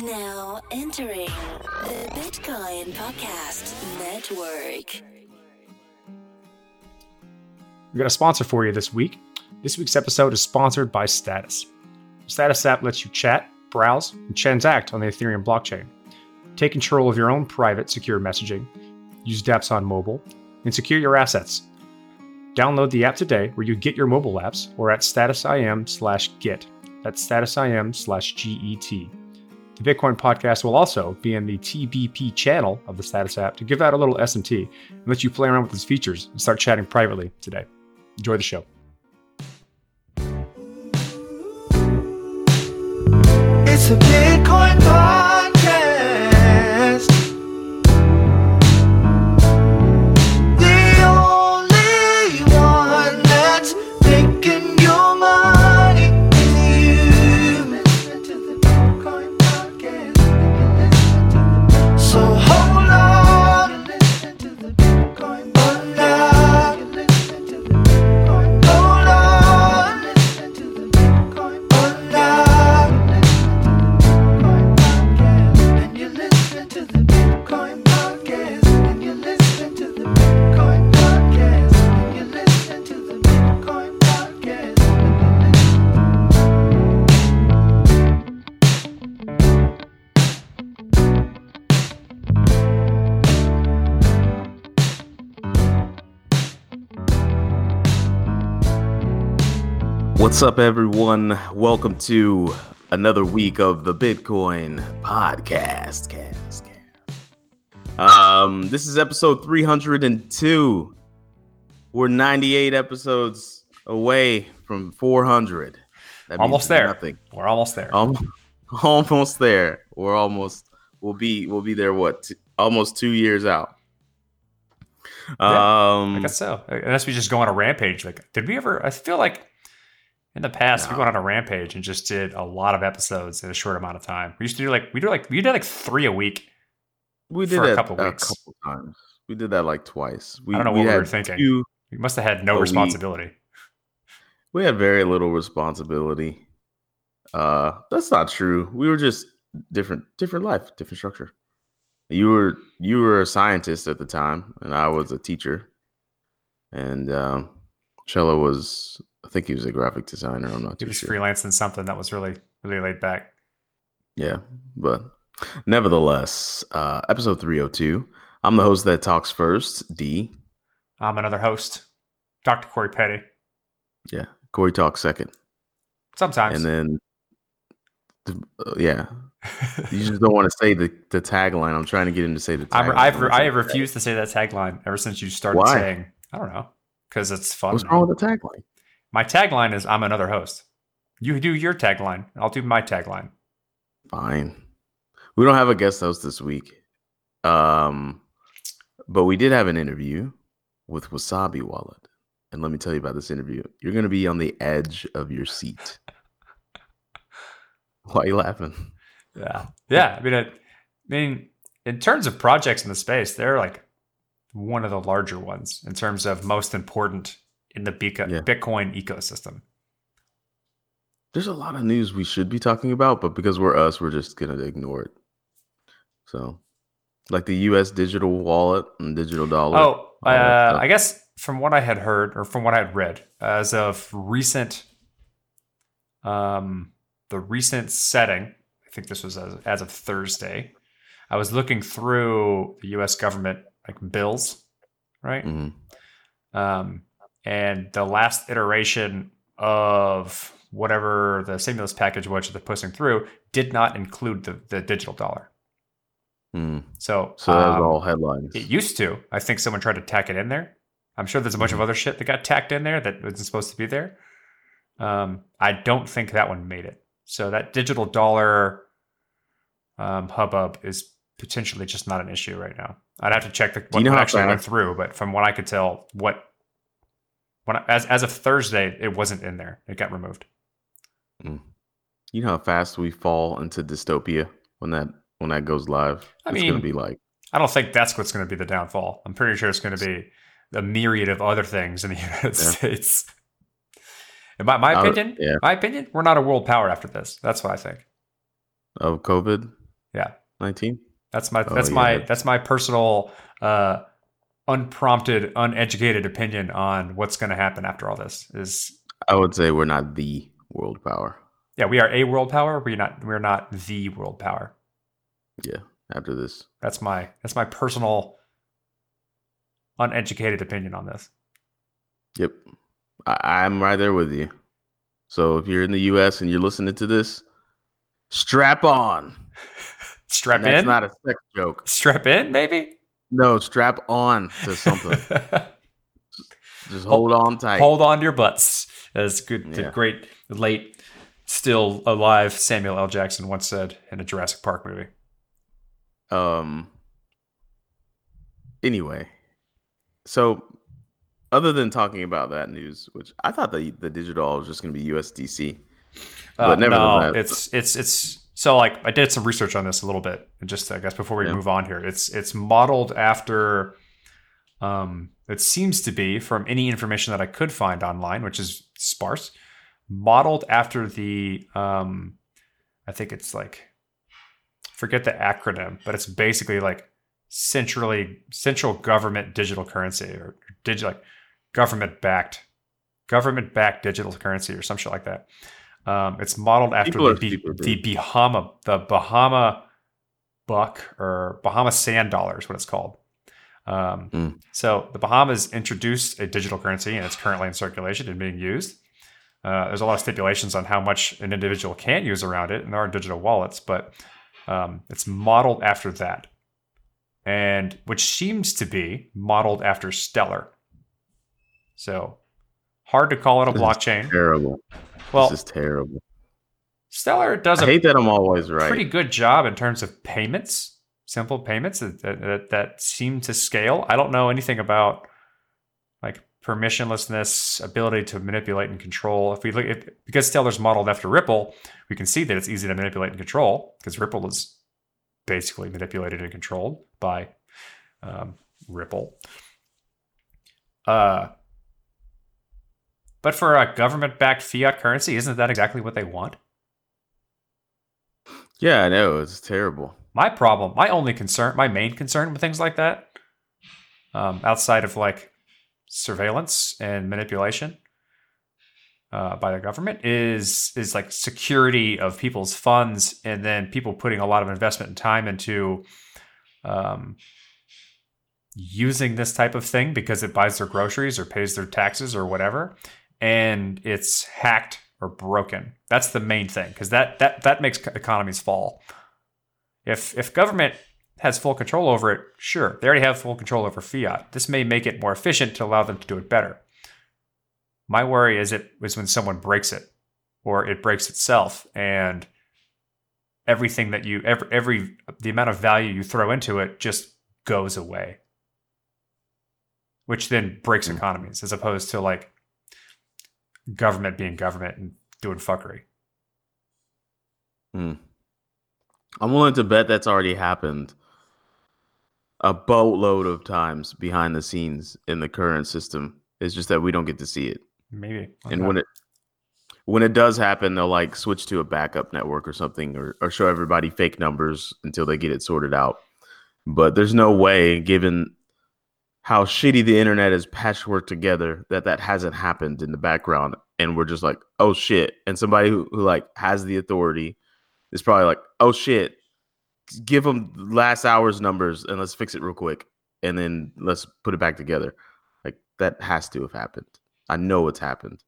Now entering the Bitcoin Podcast Network. We've got a sponsor for you this week. This week's episode is sponsored by Status. Status app lets you chat, browse, and transact on the Ethereum blockchain. Take control of your own private, secure messaging, use dApps on mobile, and secure your assets. Download the app today where you get your mobile apps or at statusim slash get. That's statusim slash GET. The Bitcoin podcast will also be in the TBP channel of the Status app to give out a little SNT and let you play around with its features and start chatting privately today. Enjoy the show. It's a Bitcoin podcast. What's up, everyone? Welcome to another week of the Bitcoin Podcast. Cast, cast. Um, this is episode 302. We're 98 episodes away from 400. That Almost there. Nothing. We're almost there. Almost, almost there. We're almost. We'll be. We'll be there. What? T- almost two years out. Yeah, um, I guess so. Unless we just go on a rampage. Like, did we ever? I feel like in the past we went on a rampage and just did a lot of episodes in a short amount of time. We used to do like we do like we did like three a week. we did for a couple a weeks. couple times. We did that like twice. We, I don't know what we were thinking. two- We must have had no week. responsibility. We had very little responsibility. Uh that's not true. We were just different different life, different structure. You were you were a scientist at the time and I was a teacher. And um Cello was I think he was a graphic designer, I'm not sure. He was sure. freelancing something that was really really laid back. Yeah, but nevertheless, uh episode 302. I'm the host that talks first, D. I'm another host, Dr. Corey Petty. Yeah, Corey talks second. Sometimes. And then uh, yeah, You just don't want to say the, the tagline. I'm trying to get him to say the tagline. I've I'm I have refused to say that tagline ever since you started Why? saying. I don't know because it's fun. What's wrong with the tagline? My tagline is "I'm another host." You do your tagline. I'll do my tagline. Fine. We don't have a guest host this week. Um, but we did have an interview with Wasabi Wallet. And let me tell you about this interview. You're going to be on the edge of your seat. Why are you laughing? Yeah, yeah. I mean, it, I mean, in terms of projects in the space, they're like one of the larger ones in terms of most important in the Beca- Yeah. Bitcoin ecosystem. There's a lot of news we should be talking about, but because we're us, we're just going to ignore it. So, like the US digital wallet and digital dollar. Oh, uh. I guess from what I had heard or from what I had read, as of recent, um, the recent setting, I think this was as, as of Thursday. I was looking through the U.S. government like bills, right? Mhm. Um, and the last iteration of whatever the stimulus package was that they're pushing through did not include the, the digital dollar. Mhm. So, So that was um, all headlines. it used to. I think someone tried to tack it in there. I'm sure there's a bunch of other shit that got tacked in there that wasn't supposed to be there. Um, I don't think that one made it. So that digital dollar um, hubbub is potentially just not an issue right now. I'd have to check the, you what, know what actually went through, but from what I could tell, what when I, as as of Thursday, it wasn't in there. It got removed. you know how fast we fall into dystopia when that when that goes live. I it's mean- gonna be like I don't think that's what's going to be the downfall. I'm pretty sure it's going to be a myriad of other things in the United Yeah. States. In my, my I opinion, yeah. my opinion, we're not a world power after this. That's what I think. of COVID. Yeah. 19? That's my Oh, that's my that's my personal uh unprompted, uneducated opinion on what's going to happen after all this. Is I would say we're not the world power. yeah, we are a world power. We're not we're not the world power. Yeah, after this. That's my that's my personal uneducated opinion on this. Yep. I- I'm right there with you. So if you're in the US and you're listening to this, strap on. Strap And that's in, not a sex joke. strap in, maybe. No, strap on to something. Just hold on tight. Hold on to your butts, as good the Yeah. great late still alive Samuel L. Jackson once said in a Jurassic Park movie. Um. Anyway, so other than talking about that news, which I thought the the digital was just going to be USDC, Uh, But no, nevertheless- it's it's it's so like I did some research on this a little bit, and just I guess before we Yeah. move on here, it's it's modeled after. Um, it seems to be from any information that I could find online, which is sparse, modeled after the um, I think it's like forget the acronym, but it's basically like centrally central government digital currency or digital like government backed government backed digital currency or some shit like that. Um, it's modeled after People the, the Bahama the Bahama buck or Bahama sand dollar is what it's called. Um, Mm. So the Bahamas introduced a digital currency and it's currently in circulation and being used. Uh, there's a lot of stipulations on how much an individual can use around it, and there are digital wallets, but um, it's modeled after that, and which seems to be modeled after Stellar. So hard to call it a This is blockchain. terrible. Well, this is terrible. Stellar does I a hate that I'm always right. pretty good job in terms of payments, simple payments that, that, that, that seem to scale. I don't know anything about like permissionlessness, ability to manipulate and control. If we look if, because Stellar's modeled after Ripple, we can see that it's easy to manipulate and control because Ripple is basically manipulated and controlled by um, Ripple. Uh, but for a government-backed fiat currency, isn't that exactly what they want? yeah, I know it's terrible. my problem, my only concern, my main concern with things like that, um, outside of like surveillance and manipulation uh, by the government, is is like security of people's funds, and then people putting a lot of investment and time into um, using this type of thing because it buys their groceries or pays their taxes or whatever, and it's hacked or broken. That's the main thing because that that that makes economies fall. If if government has full control over it, sure, they already have full control over fiat. This may make it more efficient to allow them to do it better. My worry is it is when someone breaks it or it breaks itself and everything that you every, every the amount of value you throw into it just goes away. Which then breaks Hmm. economies as opposed to like government being government and doing fuckery. Hmm. I'm willing to bet that's already happened a boatload of times behind the scenes in the current system. It's just that we don't get to see it. Maybe. And when it when it does happen, they'll like switch to a backup network or something, or, or show everybody fake numbers until they get it sorted out. But there's no way, given how shitty the internet is patchwork together, that that hasn't happened in the background, and we're just like, oh shit. And somebody who, who like has the authority is probably like, oh shit, give them last hour's numbers and let's fix it real quick, and then let's put it back together. Like that has to have happened. I know it's happened.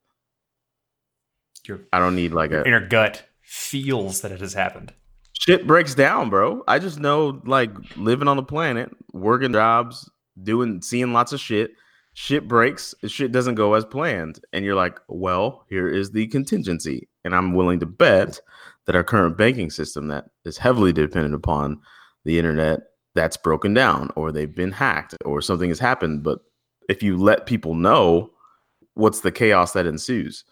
your I don't need like a inner gut feels that it has happened. shit breaks down, bro. I just know like living on the planet, working jobs, doing seeing lots of shit. Shit breaks, shit doesn't go as planned. And you're like, well, here is the contingency. And I'm willing to bet that our current banking system that is heavily dependent upon the internet that's broken down or they've been hacked or something has happened. But if you let people know what's the chaos that ensues,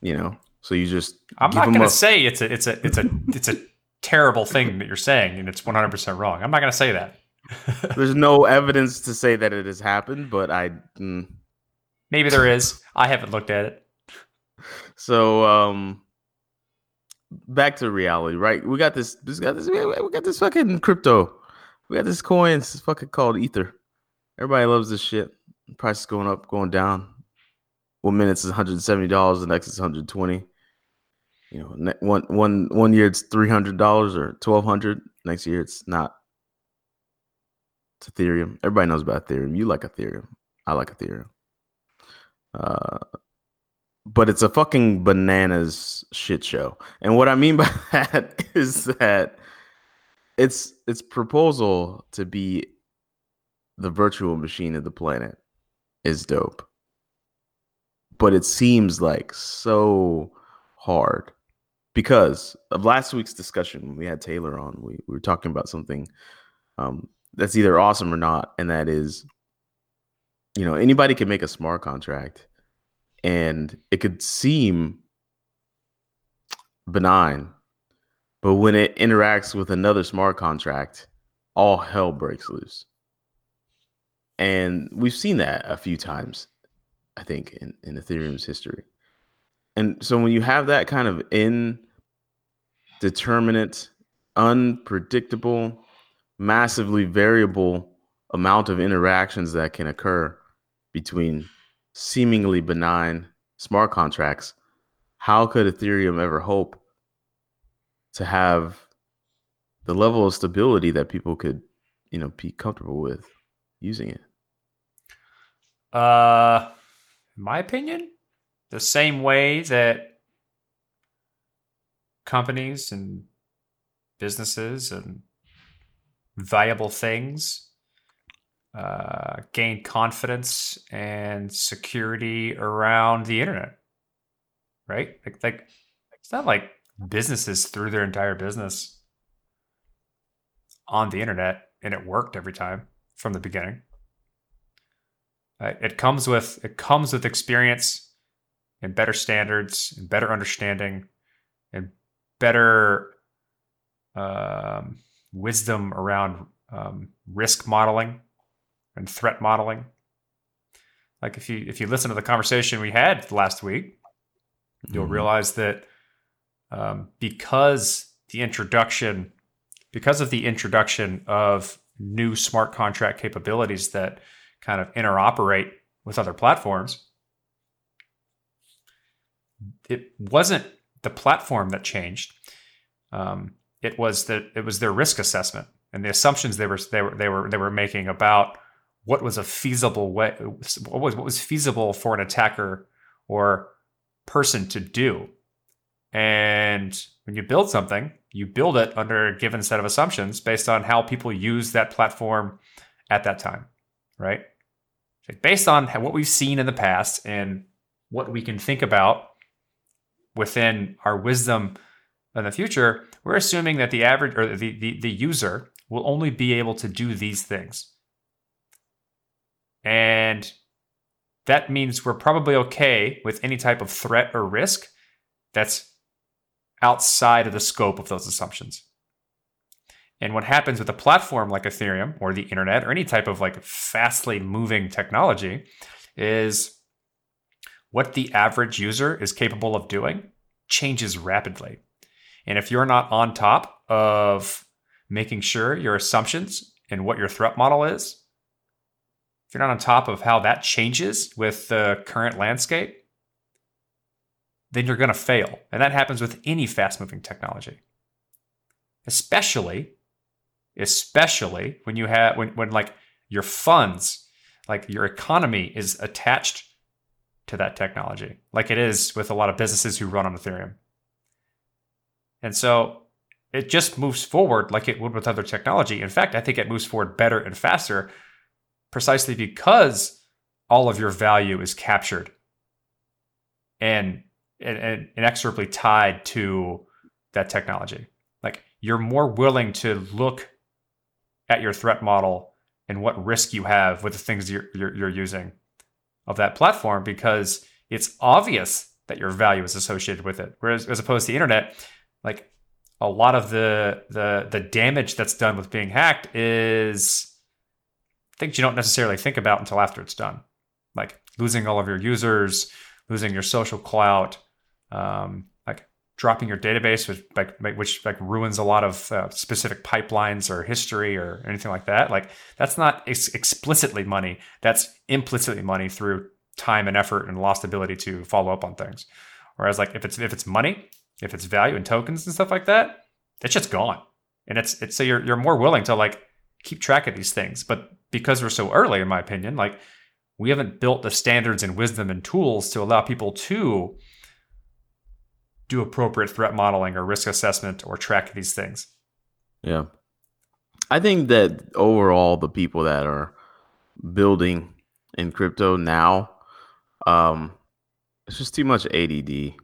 you know, so you just I'm not going to say it's a it's a it's a it's a terrible thing that you're saying and it's 100% wrong. I'm not going to say that. There's no evidence to say that it has happened, but I. Mm. Maybe there is. I haven't looked at it. So, um, back to reality, right? We got this. We got this. We got this fucking crypto. We got this coin. It's fucking called Ether. Everybody loves this shit. Price is going up, going down. One minute is one hundred and seventy dollars. The next is one hundred twenty. You know, ne- one one one year it's three hundred dollars or twelve hundred. Next year it's not. It's Ethereum. Everybody knows about Ethereum. You like Ethereum. I like Ethereum. Uh, but it's a fucking bananas shit show. And what I mean by that is that it's its proposal to be the virtual machine of the planet is dope. But it seems like so hard because of last week's discussion when we had Taylor on. We, we were talking about something um, that's either awesome or not, and that is, you know, anybody can make a smart contract and it could seem benign, but when it interacts with another smart contract, all hell breaks loose. And we've seen that a few times, I think, in, in Ethereum's history. And so when you have that kind of indeterminate, unpredictable, massively variable amount of interactions that can occur between seemingly benign smart contracts, how could Ethereum ever hope to have the level of stability that people could, you know, be comfortable with using it? Uh, in my opinion, the same way that companies and businesses and valuable things uh, gain confidence and security around the internet, right? Like, like it's not like businesses threw their entire business on the internet and it worked every time from the beginning. Right? It comes with it comes with experience and better standards and better understanding and better um, wisdom around um, risk modeling and threat modeling. Like if you if you listen to the conversation we had last week, you'll Mhm. realize that um, because the introduction, because of the introduction of new smart contract capabilities that kind of interoperate with other platforms, it wasn't the platform that changed. Um, it was that it was their risk assessment and the assumptions they were they were they were they were making about what was a feasible way what was what was feasible for an attacker or person to do. And when you build something, you build it under a given set of assumptions based on how people use that platform at that time, right? Based on what we've seen in the past and what we can think about within our wisdom in the future, we're assuming that the average or the, the, the user will only be able to do these things. And that means we're probably okay with any type of threat or risk that's outside of the scope of those assumptions. And what happens with a platform like Ethereum or the internet or any type of like fastly moving technology is what the average user is capable of doing changes rapidly. And if you're not on top of making sure your assumptions and what your threat model is, if you're not on top of how that changes with the current landscape, then you're going to fail. And that happens with any fast moving technology. Especially, especially when you have, when, when like your funds, like your economy is attached to that technology, like it is with a lot of businesses who run on Ethereum. And so it just moves forward like it would with other technology. In fact, I think it moves forward better and faster precisely because all of your value is captured and, and, and inexorably tied to that technology. Like you're more willing to look at your threat model and what risk you have with the things you're, you're, you're using of that platform because it's obvious that your value is associated with it. Whereas as opposed to the internet, like a lot of the the the damage that's done with being hacked is things you don't necessarily think about until after it's done, like losing all of your users, losing your social clout, um, like dropping your database, which like which like ruins a lot of uh, specific pipelines or history or anything like that. Like that's not ex- explicitly money. That's implicitly money through time and effort and lost ability to follow up on things. Whereas like if it's if it's money, if it's value and tokens and stuff like that, it's just gone. And it's it's so you're you're more willing to like keep track of these things. But because we're so early, in my opinion, like we haven't built the standards and wisdom and tools to allow people to do appropriate threat modeling or risk assessment or track these things. Yeah. I think that overall the people that are building in crypto now, um, it's just too much ADD.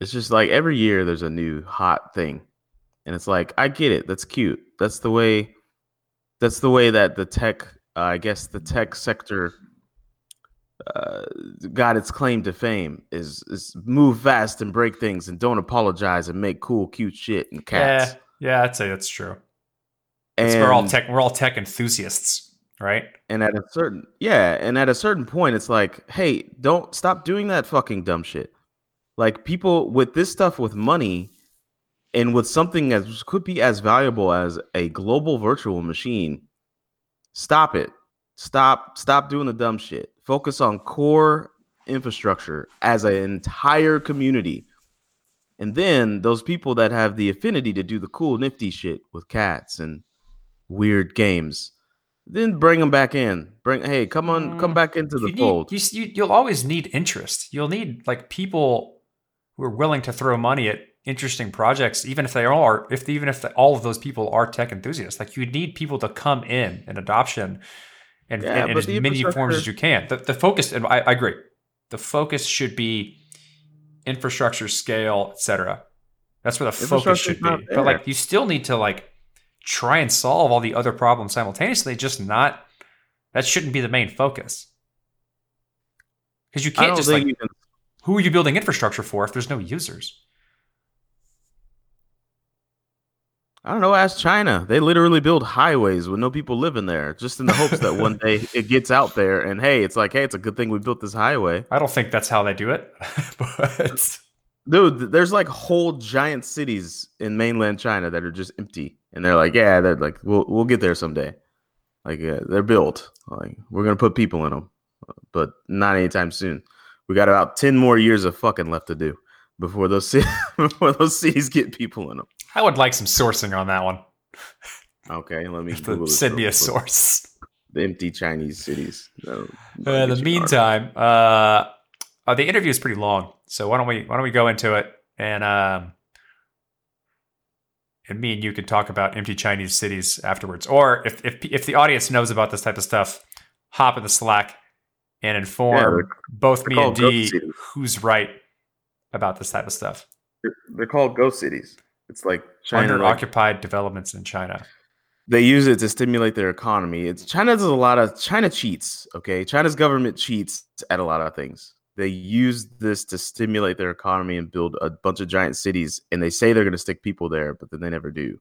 It's just like every year there's a new hot thing. And it's like, I get it. That's cute. That's the way that's the way that the tech uh, I guess the tech sector uh, got its claim to fame is is move fast and break things and don't apologize and make cool, cute shit and cats. Yeah, yeah, I'd say that's true. And, we're all tech. We're all tech enthusiasts, right? and at a certain yeah, and at a certain point, it's like, hey, don't stop doing that fucking dumb shit. Like people with this stuff with money and with something as could be as valuable as a global virtual machine, stop it. Stop stop doing the dumb shit. Focus on core infrastructure as an entire community. And then those people that have the affinity to do the cool nifty shit with cats and weird games, then bring them back in. Bring hey, come on, come Mm, back into the you need, fold. you, you, you'll always need interest. You'll need like people who are willing to throw money at interesting projects, even if they are, if even if all of those people are tech enthusiasts. Like you need people to come in and adoption, and Yeah, in, in but as many forms as you can. The, the focus, and I, I agree, the focus should be infrastructure, scale, etc. That's where the focus should be. But like you still need to like try and solve all the other problems simultaneously. Just not that shouldn't be the main focus. Because you can't just like you can who are you building infrastructure for if there's no users? I don't know. Ask China. They literally build highways with no people living there, just in the hopes that one day it gets out there and hey, it's like, hey, it's a good thing we built this highway, I don't think that's how they do it, but dude. There's like whole giant cities in mainland China that are just empty, and they're like, yeah, they're like, we'll we'll get there someday. Like uh, they're built. Like we're gonna put people in them, but not anytime soon. We got about ten more years of fucking left to do before those ci- before those cities get people in them. I would like some sourcing on that one. Okay, let me Google send me a source. The empty Chinese cities. No, Uh, in the meantime, uh, uh, the interview is pretty long, so why don't we why don't we go into it and um, and me and you can talk about empty Chinese cities afterwards, or if if if the audience knows about this type of stuff, hop in the Slack and inform Yeah, both me and D who's right about this type of stuff. They're, they're called ghost cities. It's like China. Under like, occupied developments in China. they use it to stimulate their economy. It's China does a lot of China cheats. Okay, China's government cheats at a lot of things. They use this to stimulate their economy and build a bunch of giant cities, and they say they're going to stick people there, but then they never do.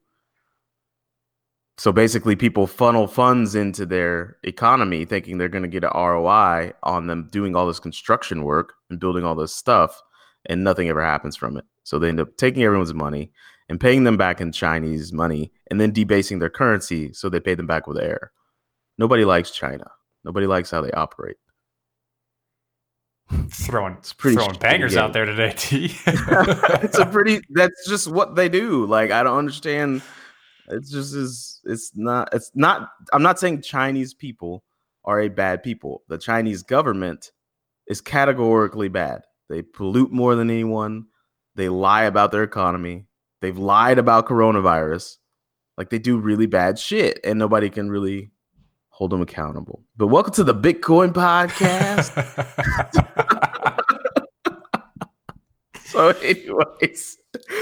So basically, people funnel funds into their economy thinking they're going to get an ROI on them doing all this construction work and building all this stuff, and nothing ever happens from it. So they end up taking everyone's money and paying them back in Chinese money and then debasing their currency so they pay them back with air. Nobody likes China. Nobody likes how they operate. Throwing pretty throwing shitty bangers game. out there today, T. it's a pretty that's just what they do. Like I don't understand it's just is it's not it's not I'm not saying Chinese people are a bad people. The Chinese government is categorically bad. They pollute more than anyone. They lie about their economy. They've lied about coronavirus. Like they do really bad shit and nobody can really hold them accountable. But welcome to the Bitcoin podcast. So, anyways,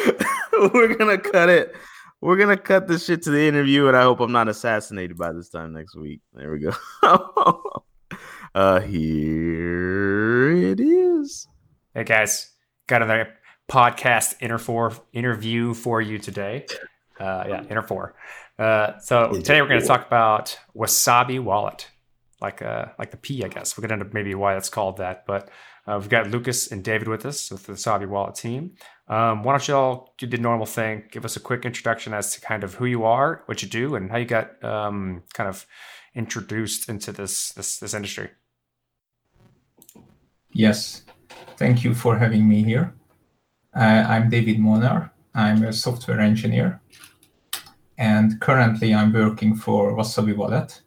we're gonna cut it. We're gonna cut this shit to the interview, and I hope I'm not assassinated by this time next week. There we go. uh, here it is. Hey guys, got another podcast inter for interview for you today. Uh, yeah, inter four. Uh, so today we're going to talk about Wasabi Wallet, like uh, like the P, I guess. We'll get into maybe why it's called that, but Uh, we've got Lucas and David with us with the Wasabi Wallet team. Um, why don't y'all do the normal thing? Give us a quick introduction as to kind of who you are, what you do, and how you got um, kind of introduced into this this this industry. Yes, thank you for having me here. Uh, I'm David Molnár. I'm a software engineer, and currently I'm working for Wasabi Wallet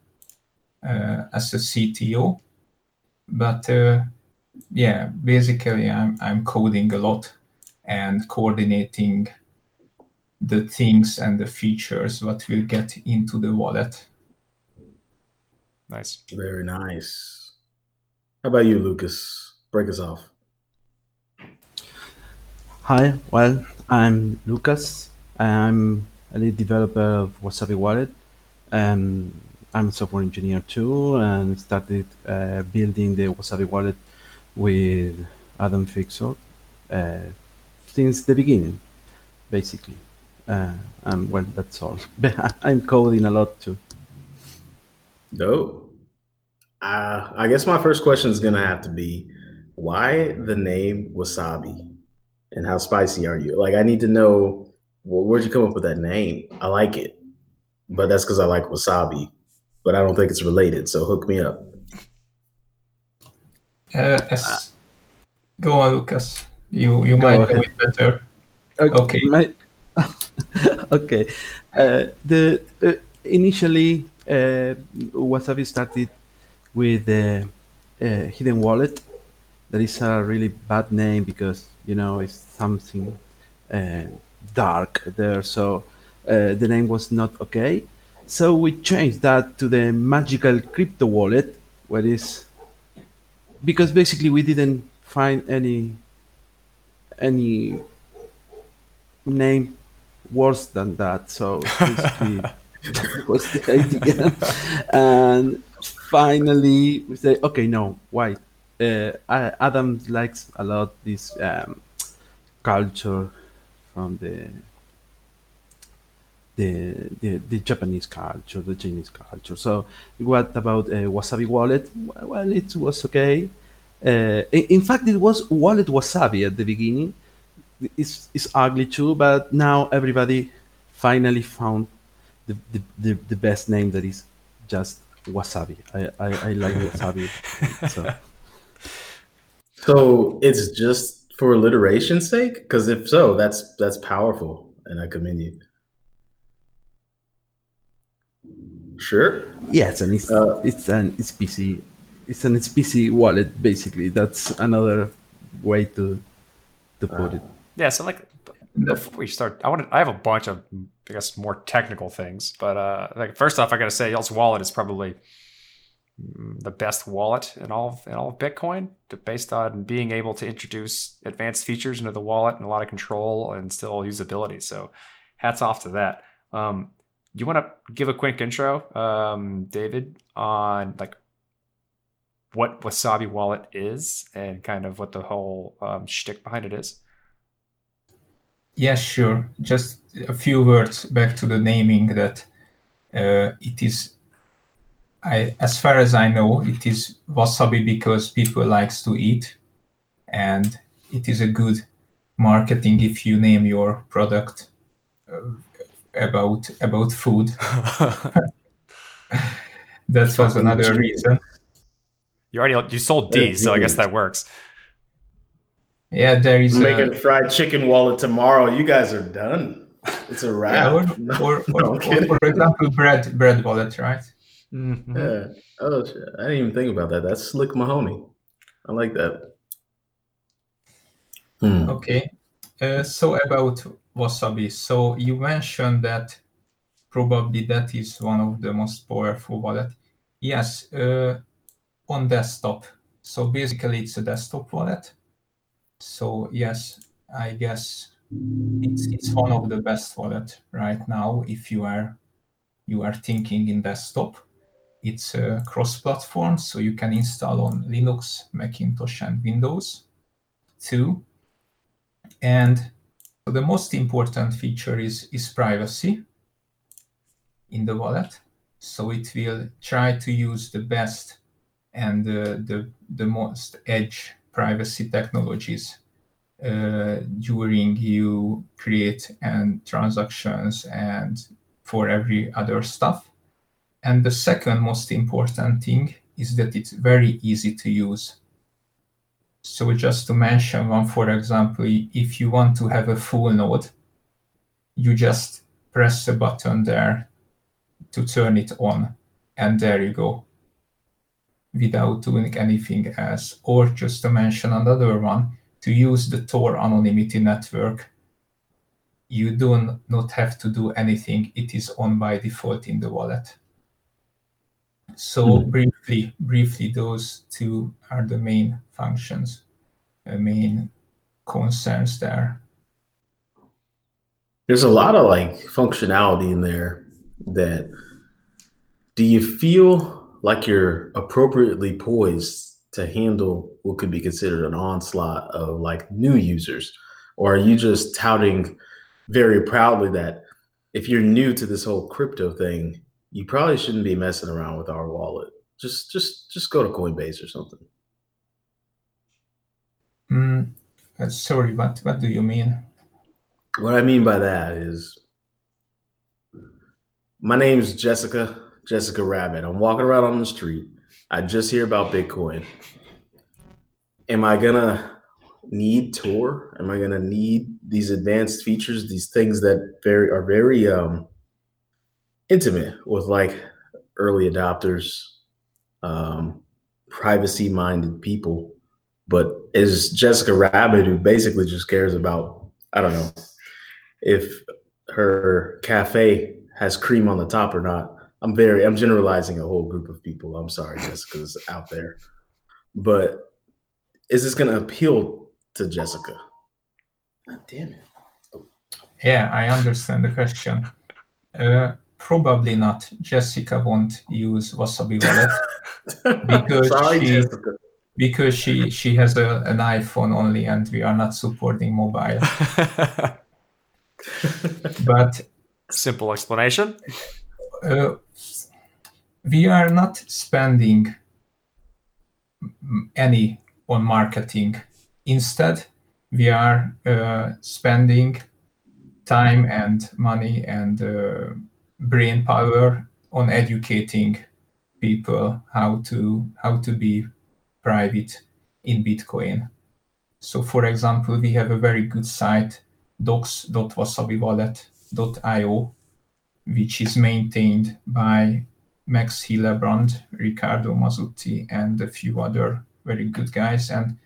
uh, as a CTO. But uh, yeah, basically I'm I'm coding a lot and coordinating the things and the features what will get into the wallet. Nice. Very nice. How about you, Lucas? Break us off. Hi, well, I'm Lucas. I'm a lead developer of Wasabi Wallet. Um, I'm a software engineer too, and started uh, building the Wasabi Wallet with Adam Ficsor uh, since the beginning, basically. Uh, and well, that's all. I'm coding a lot too. Dope. Uh, I guess my first question is gonna have to be, why the name Wasabi, and how spicy are you? Like, I need to know, well, where'd you come up with that name? I like it, but that's because I like wasabi, but I don't think it's related. So hook me up. Uh, as, go on, Lucas. You you Go might know ahead. it better. Okay. my- okay. Uh, the uh, initially uh, Wasabi started with the uh, hidden wallet. That is a really bad name because you know it's something uh, dark there. So uh, the name was not okay. So we changed that to the magical crypto wallet, what is because basically we didn't find any any name worse than that. So basically, that was the idea. and finally, we say, okay, no, why? Uh, Adam likes a lot this um, culture from the, the the the Japanese culture, the Chinese culture. So, what about uh, Wasabi Wallet? Well, it was okay. Uh, in, in fact, it was Wallet Wasabi at the beginning it's, it's ugly too, but now everybody finally found the, the, the, the best name that is just wasabi. I, I, I like wasabi. So So it's just for alliteration's sake? Because if so, that's that's powerful, and I commend you. Sure. yes, and it's Uh, it's an it's PC it's an PC wallet basically. That's another way to to put it. Yeah. So like before we start, I want to. I have a bunch of I guess more technical things, but uh, like first off, I got to say, y'all's wallet is probably the best wallet in all of, in all of Bitcoin, to- based on being able to introduce advanced features into the wallet and a lot of control and still usability. So, hats off to that. Um, you want to give a quick intro, um, David, on like what Wasabi Wallet is and kind of what the whole um, shtick behind it is? Yeah, sure. Just a few words back to the naming that uh, it is. I, as far as I know, it is wasabi because people likes to eat, and it is a good marketing if you name your product uh, about about food. That was another reason. You already you sold Yeah, D, so I guess that works. Yeah, there is I'm a, making fried chicken wallet tomorrow. You guys are done. It's a yeah, wrap. or, or, no, or, or for example, bread bread wallet, right? Mhm. Yeah. Oh, shit. I didn't even think about that. That's slick Mahoney. I like that. Hmm. Okay. Uh, so about Wasabi. So you mentioned that probably that is one of the most powerful wallet. Yes, uh, on desktop. So basically, it's a desktop wallet. So yes, I guess it's it's one of the best wallet right now. If you are you are thinking in desktop, it's uh, cross-platform, so you can install on Linux, Macintosh, and Windows too. And so the most important feature is, is privacy in the wallet. So it will try to use the best and the, the, the most edge privacy technologies uh, during you create and transactions and for every other stuff. And the second most important thing is that it's very easy to use. So just to mention one, for example, if you want to have a full node, you just press a button there to turn it on, and there you go, without doing anything else. Or just to mention another one, to use the Tor anonymity network, you do not have to do anything. It is on by default in the wallet. So hmm. briefly, briefly, those two are the main functions, the main concerns there. There's a lot of like functionality in there that do you feel like you're appropriately poised to handle what could be considered an onslaught of like new users? Or are you just touting very proudly that if you're new to this whole crypto thing, you probably shouldn't be messing around with our wallet. Just just just go to Coinbase or something. Mm, sorry, what, what do you mean? What I mean by that is my name's Jessica, Jessica Rabbit. I'm walking around on the street. I just hear about Bitcoin. Am I gonna need Tor? Am I gonna need these advanced features, these things that very are very um intimate with like early adopters, um, privacy minded people? But is Jessica Rabbit who basically just cares about, I don't know, if her cafe has cream on the top or not. I'm very I'm generalizing a whole group of people. I'm sorry, Jessica's out there. But is this gonna appeal to Jessica? God damn it. Yeah, I understand the question. Uh, probably not. Jessica won't use Wasabi Wallet because sorry, she Jessica. because she she has a, an iPhone only, and we are not supporting mobile. But Simple explanation. uh, we are not spending any on marketing. Instead, we are uh, spending time and money and uh, brain power on educating people how to how to be private in Bitcoin. So, for example, we have a very good site docs.wasabiwallet.io, which is maintained by Max Hillebrand, Riccardo Masutti, and a few other very good guys. And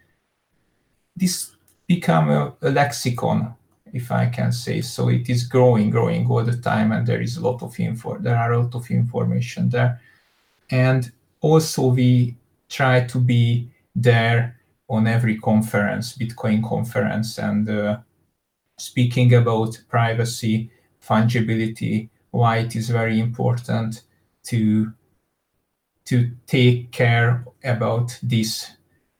this become a, a lexicon, if I can say so. It is growing, growing all the time, and there is a lot of info. There are a lot of information there, and also we try to be there on every conference, Bitcoin conference, and uh, speaking about privacy, fungibility, why it is very important to to take care about this.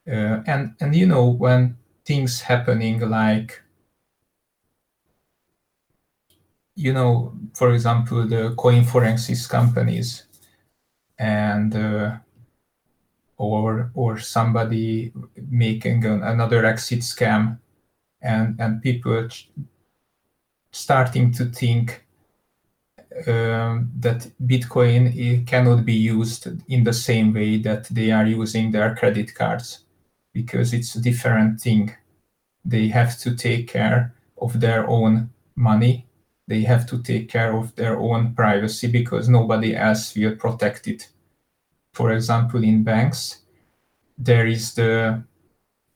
Uh, and and you know when things happening like you know for example the coin forensics companies and uh, or or somebody making an, another exit scam and and people ch- starting to think um, that Bitcoin i- cannot be used in the same way that they are using their credit cards because it's a different thing. They have to take care of their own money. They have to take care of their own privacy because nobody else will protect it. For example, in banks, there is the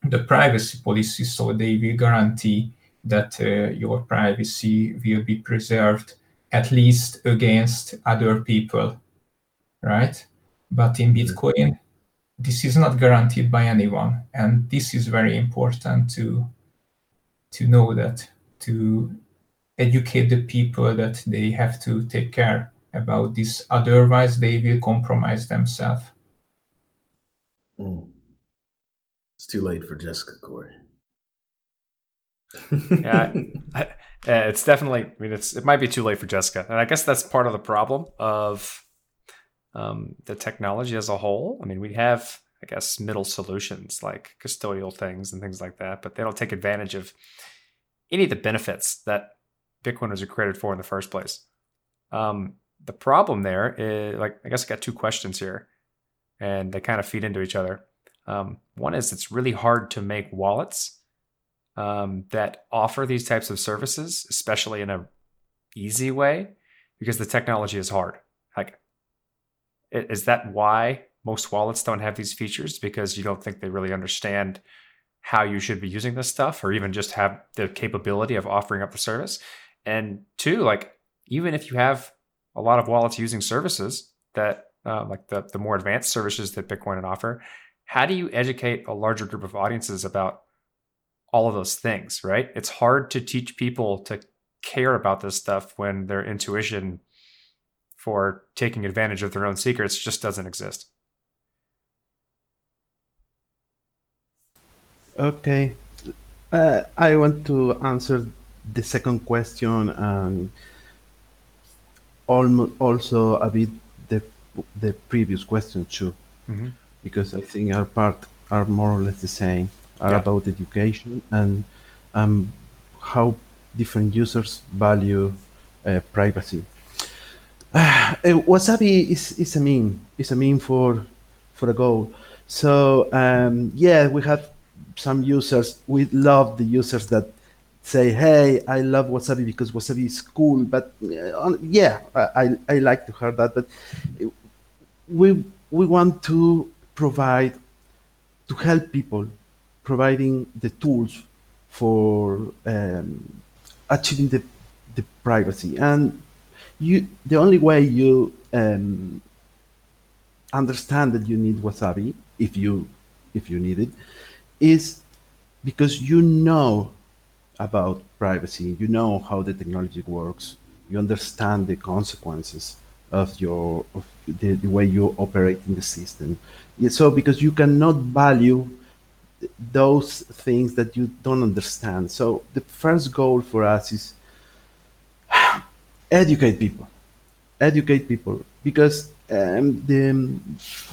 the privacy policy, so they will guarantee that uh, your privacy will be preserved at least against other people, right? But in Bitcoin, this is not guaranteed by anyone, and this is very important to to know that to educate the people that they have to take care about this. Otherwise, they will compromise themselves. Mm. It's too late for Jessica Corey. Yeah, I, yeah, it's definitely. I mean, it's it might be too late for Jessica, and I guess that's part of the problem of um, the technology as a whole. I mean, we have I guess, middle solutions like custodial things and things like that, but they don't take advantage of any of the benefits that Bitcoiners was created for in the first place. Um, the problem there is, like, I guess I got two questions here, and they kind of feed into each other. Um, one is it's really hard to make wallets um, that offer these types of services, especially in a easy way, because the technology is hard. Like, is that why most wallets don't have these features? Because you don't think they really understand how you should be using this stuff, or even just have the capability of offering up the service. And two, like, even if you have a lot of wallets using services that, uh, like the the more advanced services that Bitcoin can offer, how do you educate a larger group of audiences about all of those things, right? It's hard to teach people to care about this stuff when their intuition for taking advantage of their own secrets just doesn't exist. Okay. Uh, I want to answer the second question and almo- also a bit the the previous question too, Mhm. because I think our part are more or less the same. Are Yeah. about education and um, how different users value uh, privacy. Uh, Wasabi is, is a meme. It's a meme for for a goal. So um, yeah, we have some users. We love the users that say, "Hey, I love Wasabi because Wasabi is cool." But uh, yeah, I, I like to hear that. But we we want to provide to help people, providing the tools for um, achieving the the privacy and you the only way you um, understand that you need wasabi if you if you need it is because you know about privacy. You know how the technology works. You understand the consequences of your of the, the way you operate in the system. So because you cannot value those things that you don't understand. So the first goal for us is educate people. Educate people. Because um, the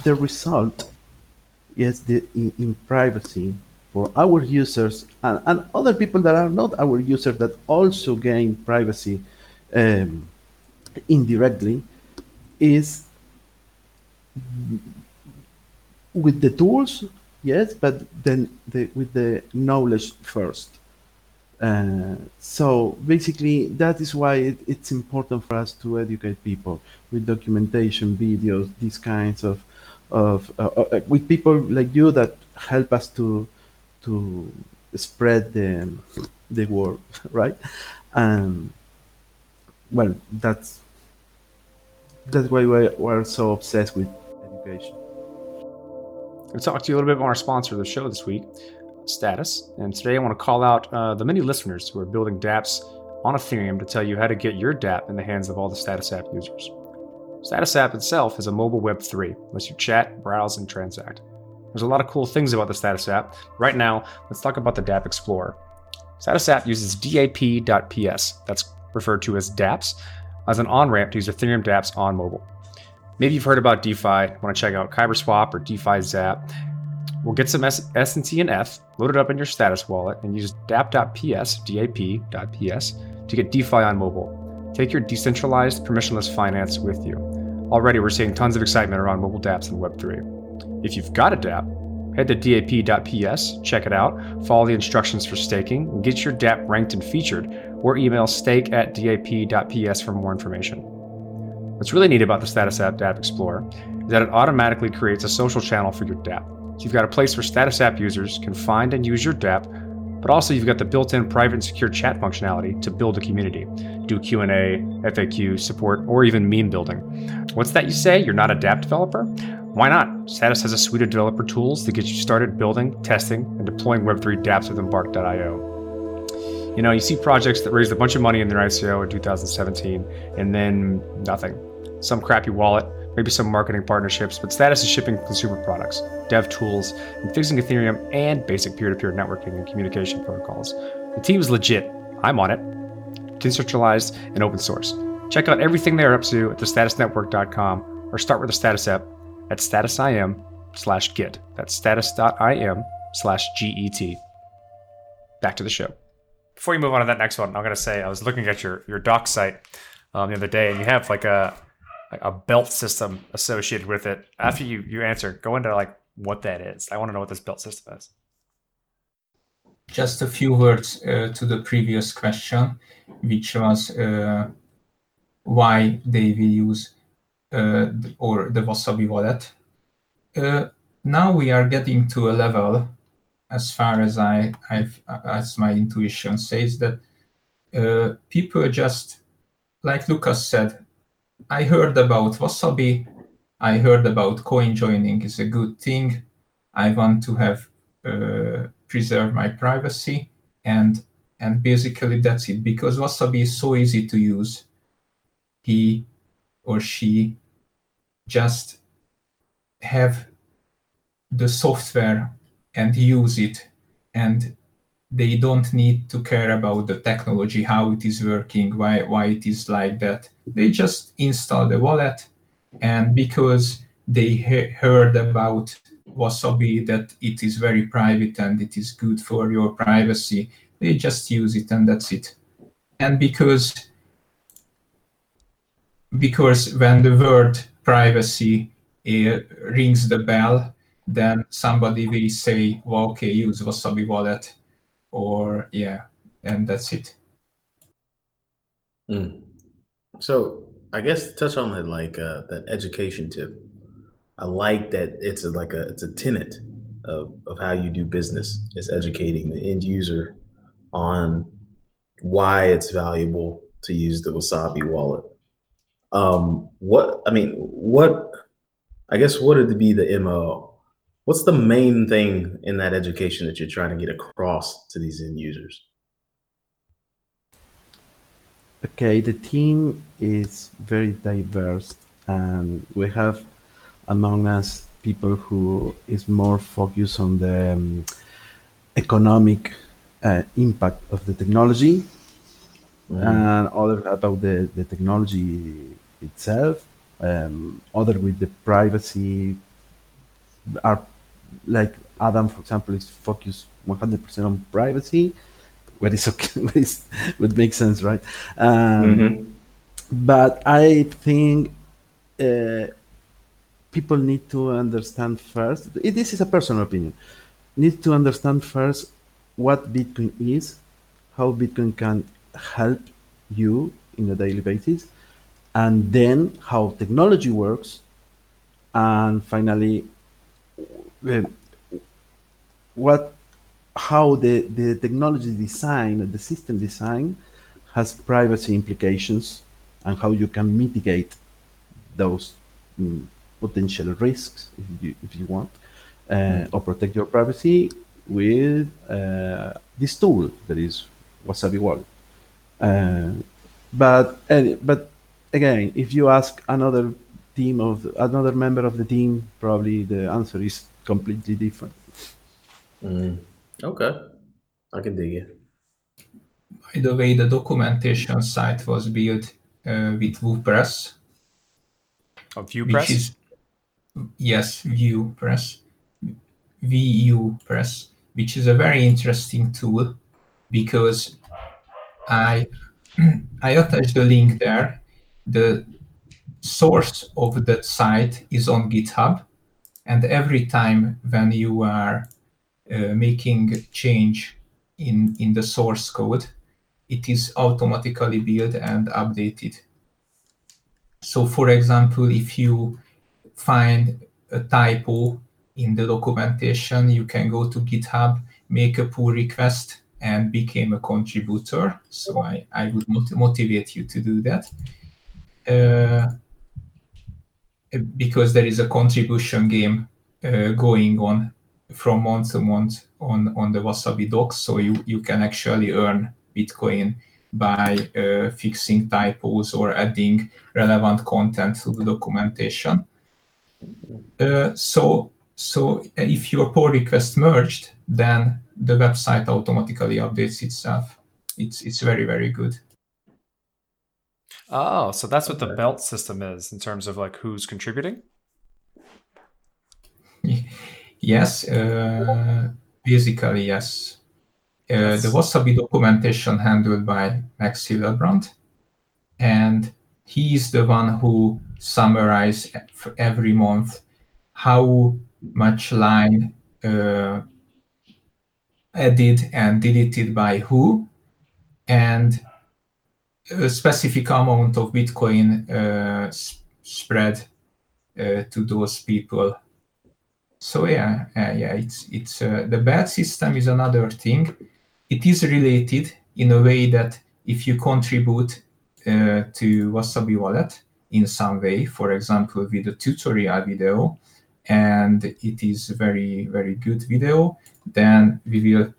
the result is the in, in privacy for our users and, and other people that are not our users that also gain privacy um, indirectly is with the tools yes but then the, with the knowledge first. Uh, so basically, that is why it, it's important for us to educate people with documentation, videos, these kinds of of uh, uh, with people like you that help us to to spread the the word, right? Um, well, that's that's why we're, we're so obsessed with education. I'll talk to you a little bit about our sponsor of the show this week, Status. And today I want to call out uh, the many listeners who are building dApps on Ethereum to tell you how to get your dApp in the hands of all the Status app users. Status app itself is a mobile Web 3, lets you chat, browse, and transact. There's a lot of cool things about the Status app. Right now, let's talk about the dApp Explorer. Status app uses DAP.ps, that's referred to as dApps, as an on ramp to use Ethereum dApps on mobile. Maybe you've heard about DeFi, want to check out KyberSwap or DeFi Zap. We'll get some S- SNT and ETH, load it up in your status wallet, and use dap.ps, dap.ps, to get DeFi on mobile. Take your decentralized, permissionless finance with you. Already, we're seeing tons of excitement around mobile dApps and Web3. If you've got a dApp, head to dap.ps, check it out, follow the instructions for staking, get your dApp ranked and featured, or email stake at dap.ps for more information. What's really neat about the Status App DApp Explorer is that it automatically creates a social channel for your dApp. So you've got a place where Status App users can find and use your dApp, but also you've got the built-in private and secure chat functionality to build a community, do Q&A, FAQ, support, or even meme building. What's that you say? You're not a dApp developer? Why not? Status has a suite of developer tools to get you started building, testing, and deploying Web3 dApps with Embark.io. You know, you see projects that raised a bunch of money in their ICO in 2017 and then nothing. Some crappy wallet, maybe some marketing partnerships, but Status is shipping consumer products, dev tools, and fixing Ethereum and basic peer to peer networking and communication protocols. The team is legit. I'm on it. Decentralized and open source. Check out everything they're up to at thestatusnetwork.com or start with the Status app at status.im/slash/get. That's status.im slash get. Back to the show. Before you move on to that next one, I'm going to say I was looking at your, your doc site um, the other day, and you have like a a belt system associated with it. After you you answer, go into like what that is. I want to know what this belt system is. Just a few words uh, to the previous question, which was uh, why they will use th- or the Wasabi wallet. Uh, now we are getting to a level, as far as I, I've, as my intuition says, that uh, people just, like Lucas said, I heard about Wasabi. I heard about coin joining is a good thing. I want to have uh, preserve my privacy and and basically that's it because Wasabi is so easy to use. He or she just have the software and use it and they don't need to care about the technology how it is working why why it is like that. They just install the wallet and because they he- heard about wasabi that it is very private and it is good for your privacy they just use it and that's it. And because because when the word privacy uh, rings the bell then somebody will say well okay use wasabi wallet or yeah and that's it Mm. So I guess touch on that like uh, that education tip. I like that it's a, like a it's a tenet of, of how you do business. It's educating the end user on why it's valuable to use the Wasabi wallet. Um, what I mean, what I guess what would be the MO? What's the main thing in that education that you're trying to get across to these end users? Okay, the team is very diverse, and we have among us people who is more focused on the um, economic uh, impact of the technology, and other about the, the technology itself. Um, other with the privacy are like Adam, for example, is focused 100% on privacy, what is okay, what, is, what makes sense, right? Um, But I think uh, people need to understand first. This is a personal opinion. Need to understand first what Bitcoin is, how Bitcoin can help you in a daily basis, and then how technology works, and finally uh, what how the, the technology design the system design has privacy implications and how you can mitigate those mm, potential risks if you, if you want uh, or protect your privacy with uh, this tool that is wasabi wallet uh, but but again if you ask another team of another member of the team probably the answer is completely different Mm. Okay, I can dig it. by the way the documentation site was built uh, with WooPress Oh, View which Press. is yes VuePress vu press which is a very interesting tool because i i attached the link there. The source of that site is on github and every time when you are uh, making change in in the source code it is automatically built and updated. So, for example, if you find a typo in the documentation, you can go to GitHub, make a pull request, and became a contributor. So, I, I would mot- motivate you to do that. Uh, because there is a contribution game uh, going on from month to month on, on the Wasabi docs. So, you, you can actually earn Bitcoin by uh, fixing typos or adding relevant content to the documentation. Uh, so, so if your pull request merged, then the website automatically updates itself. It's it's very very good. Oh, so that's what the belt system is in terms of like who's contributing. Yes, uh, basically yes. Uh, the Wasabi documentation handled by Max Hillebrand, and he is the one who summarize f- every month how much line uh, added and deleted by who, and a specific amount of Bitcoin uh, s- spread uh, to those people. So yeah, uh, yeah, it's it's uh, the bad system is another thing. It is related in a way that if you contribute uh, to Wasabi Wallet in some way, for example, with a tutorial video, and it is very very good video, then we will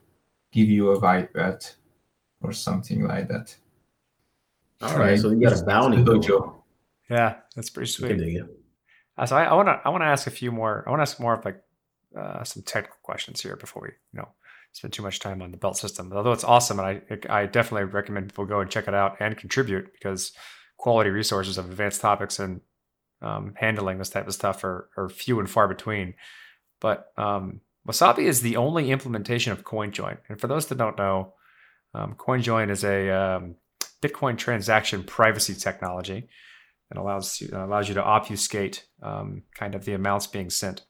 give you a white belt or something like that. All right, so you got a bounty. Dojo. Yeah, that's pretty You can sweet. dig it. Uh, so I want to I want to ask a few more. I want to ask more of like uh, some technical questions here before we you know spend too much time on the belt system. Although it's awesome, and I I definitely recommend people go and check it out and contribute because quality resources of advanced topics and um, handling this type of stuff are, are few and far between. But um, Wasabi is the only implementation of CoinJoin, and for those that don't know, um, CoinJoin is a um, Bitcoin transaction privacy technology and allows you, allows you to obfuscate um, kind of the amounts being sent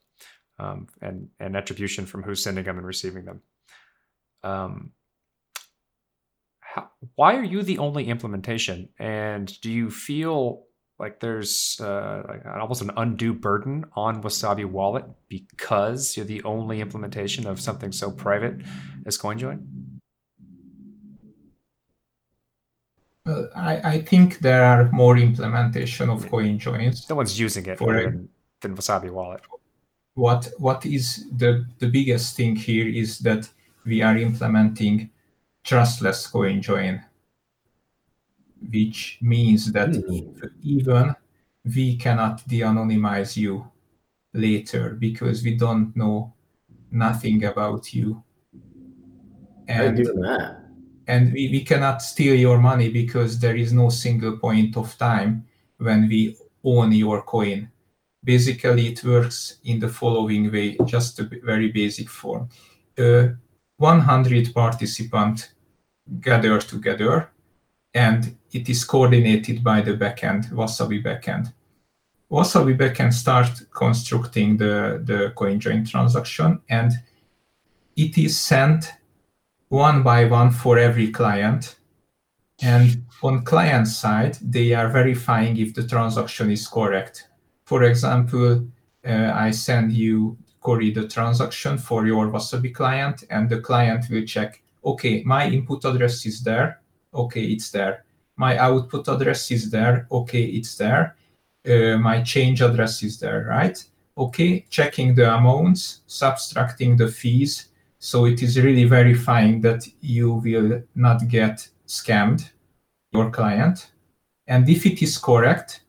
um, and and attribution from who's sending them and receiving them. Um, how, why are you the only implementation? And do you feel like there's uh, like almost an undue burden on Wasabi Wallet because you're the only implementation of something so private as CoinJoin? Well, I, I think there are more implementation of coin joins. No one's using it For than, than Wasabi Wallet. What what is the, the biggest thing here is that we are implementing trustless coin join, which means that Hmm. even we cannot de-anonymize you later because we don't know nothing about you. And and we, we cannot steal your money because there is no single point of time when we own your coin basically it works in the following way just a very basic form uh, 100 participants gather together and it is coordinated by the backend wasabi backend wasabi backend start constructing the the coin join transaction and it is sent one by one for every client. And on client side, they are verifying if the transaction is correct. For example, uh, I send you, Corey, the transaction for your Wasabi client, and the client will check, okay, my input address is there. Okay, it's there. My output address is there. Okay, it's there. Uh, my change address is there, right? Okay, checking the amounts, subtracting the fees, so it is really verifying that you will not get scammed, your client. And if it is correct,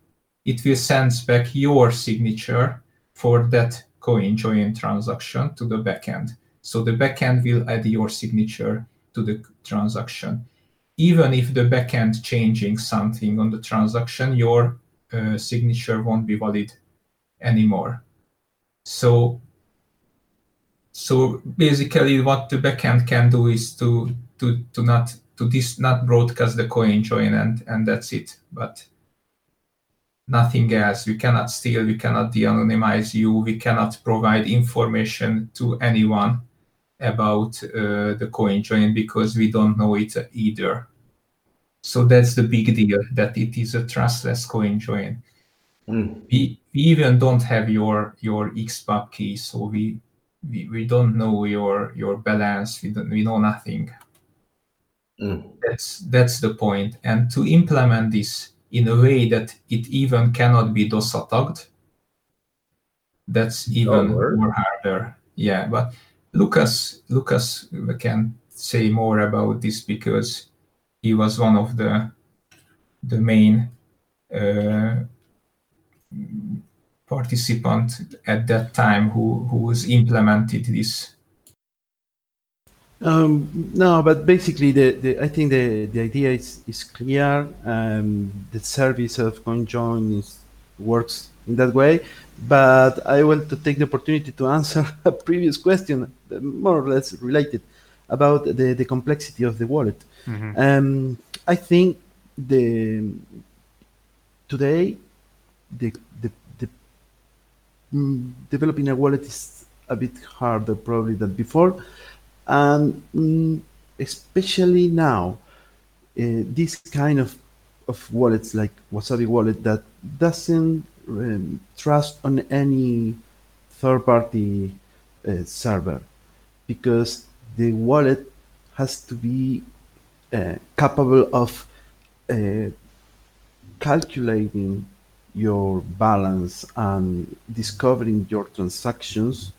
it will send back your signature for that coin join transaction to the backend. So the backend will add your signature to the transaction. Even if the backend changing something on the transaction, your uh, signature won't be valid anymore. So so basically, what the backend can do is to to to not to this not broadcast the coin join and and that's it. But nothing else. We cannot steal. We cannot de-anonymize you. We cannot provide information to anyone about uh, the coin join because we don't know it either. So that's the big deal that it is a trustless coin join. Mm. We, we even don't have your your XPub key, so we we, we don't know your your balance we don't we know nothing Mm. that's that's the point. and to implement this in a way that it even cannot be dos attacked that's even more harder yeah but lucas lucas can say more about this because he was one of the the main uh, participant at that time who who was implemented this Um, no, but basically, the, the I think the, the idea is, is clear. Um, the service of CoinJoin works in that way. But I want to take the opportunity to answer a previous question, more or less related, about the, the complexity of the wallet. Um, I think the today the the, the mm, developing a wallet is a bit harder probably than before, and mm, especially now, uh, this kind of of wallets like Wasabi Wallet that doesn't um, trust on any third-party uh, server because the wallet has to be uh, capable of uh, calculating your balance and discovering your transactions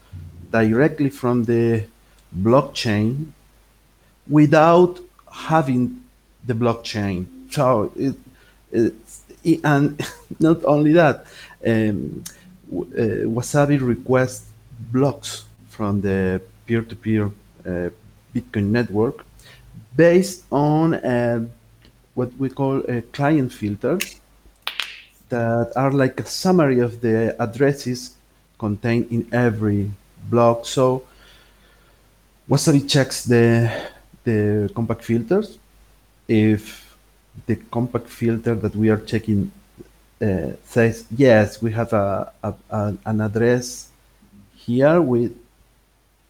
directly from the blockchain without having the blockchain. So it, it's, it- and not only that, um, uh, Wasabi requests blocks from the peer-to-peer uh, Bitcoin network based on uh, what we call a client filter that are like a summary of the addresses contained in every block. So Wasabi checks the the compact filters. If the compact filter that we are checking uh, says yes, we have a, a, a- an address here, we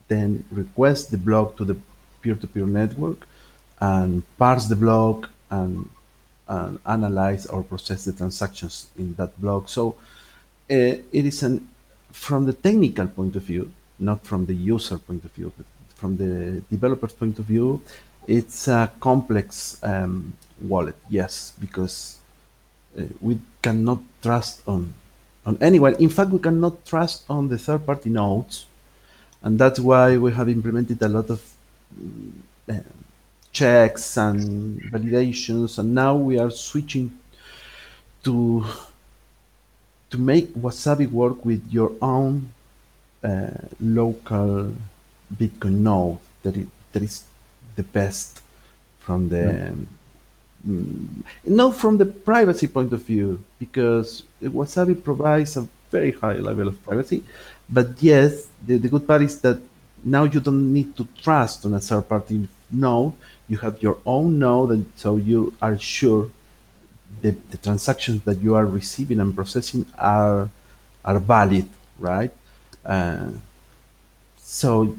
then request the block to the peer-to-peer network and parse the block and, and analyze or process the transactions in that block. So uh, it is an from the technical point of view, not from the user point of view, but from the developer's point of view, it's a complex um, wallet. Yes, because uh, we cannot trust on on anyone. In fact, we cannot trust on the third-party nodes, and that's why we have implemented a lot of uh, checks and validations, and now we are switching to to make Wasabi work with your own uh, local Bitcoin node that is, that is the best from the mm, not from the privacy point of view because Wasabi provides a very high level of privacy, but yes, the, the good part is that now you don't need to trust on a third party node. You have your own node, and so you are sure the, the transactions that you are receiving and processing are are valid, right? Uh, so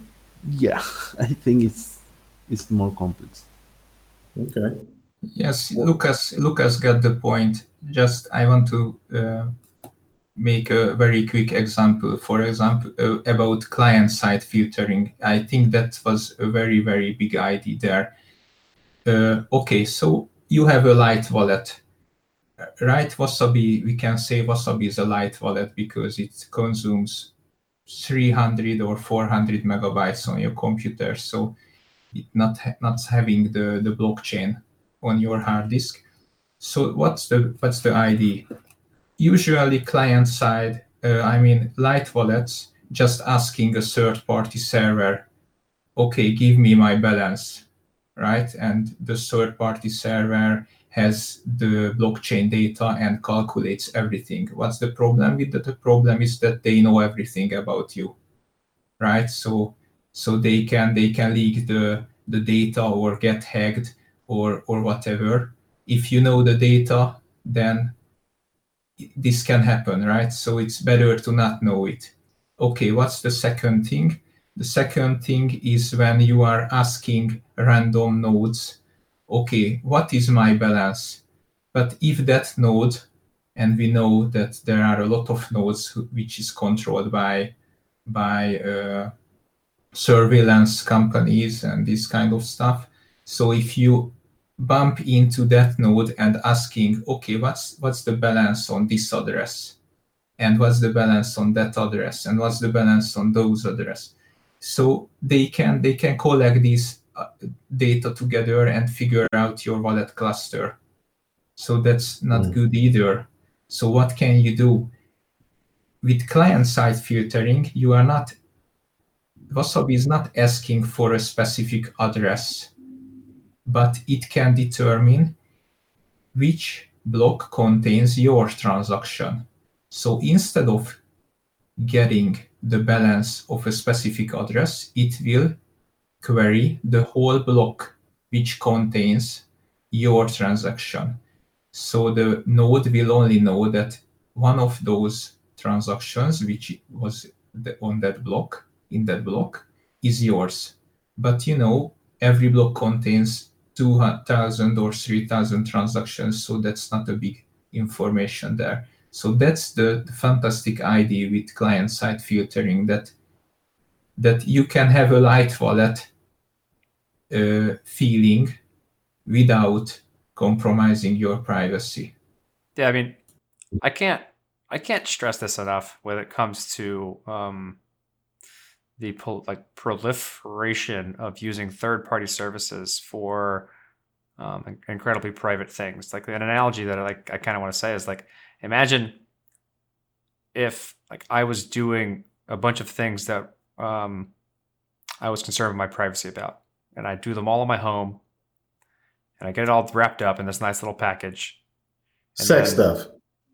yeah, I think it's it's more complex. Okay. Yes, Lucas. Lucas got the point. Just I want to uh, make a very quick example. For example, uh, about client-side filtering. I think that was a very very big idea there. Uh, okay, so you have a light wallet, right? Wasabi. We can say Wasabi is a light wallet because it consumes 300 or 400 megabytes on your computer. So it not not having the the blockchain on your hard disk. So what's the what's the ID? Usually client side, uh, I mean light wallets, just asking a third party server, okay, give me my balance, right? And the third party server has the blockchain data and calculates everything. What's the problem with that? The problem is that they know everything about you, right? So so they can they can leak the the data or get hacked or or whatever. If you know the data then this can happen right? So it's better to not know it. Okay what's the second thing? The second thing is when you are asking random nodes okay what is my balance? But if that node and we know that there are a lot of nodes which is controlled by by uh, surveillance companies and this kind of stuff. So if you bump into that node and asking, okay, what's what's the balance on this address, and what's the balance on that address, and what's the balance on those address, so they can they can collect these uh, data together and figure out your wallet cluster. So that's not Mm. good either. So what can you do? With client-side filtering, you are not Wasabi is not asking for a specific address, but it can determine which block contains your transaction. So instead of getting the balance of a specific address, it will query the whole block which contains your transaction. So the node will only know that one of those transactions, which was on that block, in that block, is yours. But you know, every block contains 2,000 or 3,000 transactions, so that's not a big information there. So that's the, the fantastic idea with client-side filtering that that you can have a light wallet uh, feeling without compromising your privacy. Yeah, I mean, I can't I can't stress this enough when it comes to um, the pol- like proliferation of using third party services for um, incredibly private things. Like an analogy that I like I kind of want to say is like imagine if like I was doing a bunch of things that um, I was concerned with my privacy about, and I do them all in my home, and I get it all wrapped up in this nice little package. Sex then- stuff.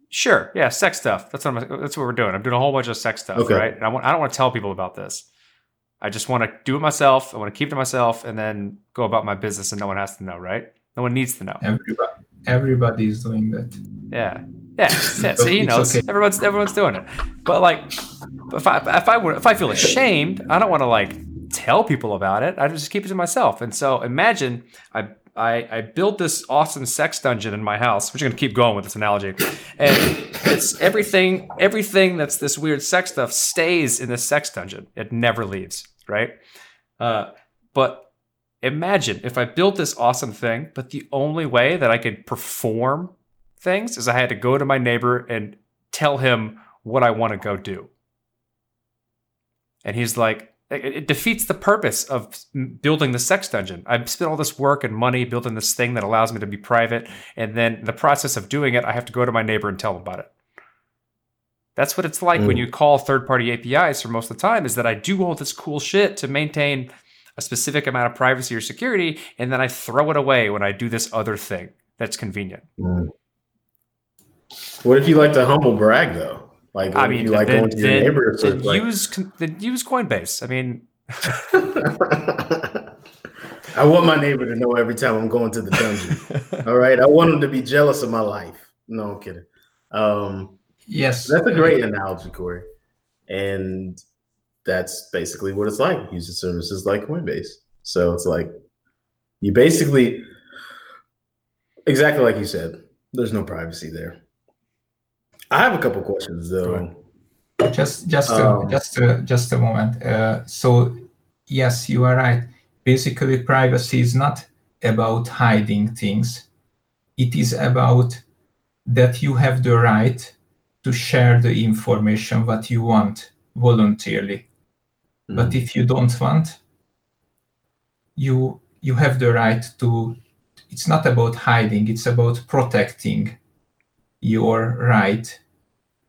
Sure, yeah, sex stuff. That's what I'm, that's what we're doing. I'm doing a whole bunch of sex stuff, Okay. right? And I want I don't want to tell people about this. I just want to do it myself. I want to keep it to myself, and then go about my business, and no one has to know, right? No one needs to know. Everybody, everybody is doing that. Yeah, yeah. yeah so he knows. okay. Everyone's everyone's doing it. But like, if I if I were if I feel ashamed, I don't want to like tell people about it. I just keep it to myself. And so imagine I. I, I built this awesome sex dungeon in my house. We're just gonna keep going with this analogy, and it's everything. Everything that's this weird sex stuff stays in this sex dungeon. It never leaves, right? Uh, but imagine if I built this awesome thing, but the only way that I could perform things is I had to go to my neighbor and tell him what I want to go do. And he's like, it, it defeats the purpose of building the sex dungeon. I've spent all this work and money building this thing that allows me to be private. And then the process of doing it, I have to go to my neighbor and tell him about it. That's what it's like when Mm. you call third party APIs for most of the time, is that I do all this cool shit to maintain a specific amount of privacy or security, and then I throw it away when I do this other thing that's convenient. Mm. What if you like to humble brag though? Like, I mean, you like then, going to your then- neighbor and then like, use con- then use Coinbase. I mean, I want my neighbor to know every time I'm going to the dungeon. All right, I want him to be jealous of my life. No, I'm kidding. Um, Yes, that's a great analogy, Corey, and that's basically what it's like using services like Coinbase. So it's like you basically exactly like you said. There's no privacy there. I have a couple questions though. just just a, Um, just just a moment. Uh, so yes, you are right. Basically, privacy is not about hiding things. It is about that you have the right to share the information what you want voluntarily. But if you don't want, you you have the right to. It's not about hiding. It's about protecting your right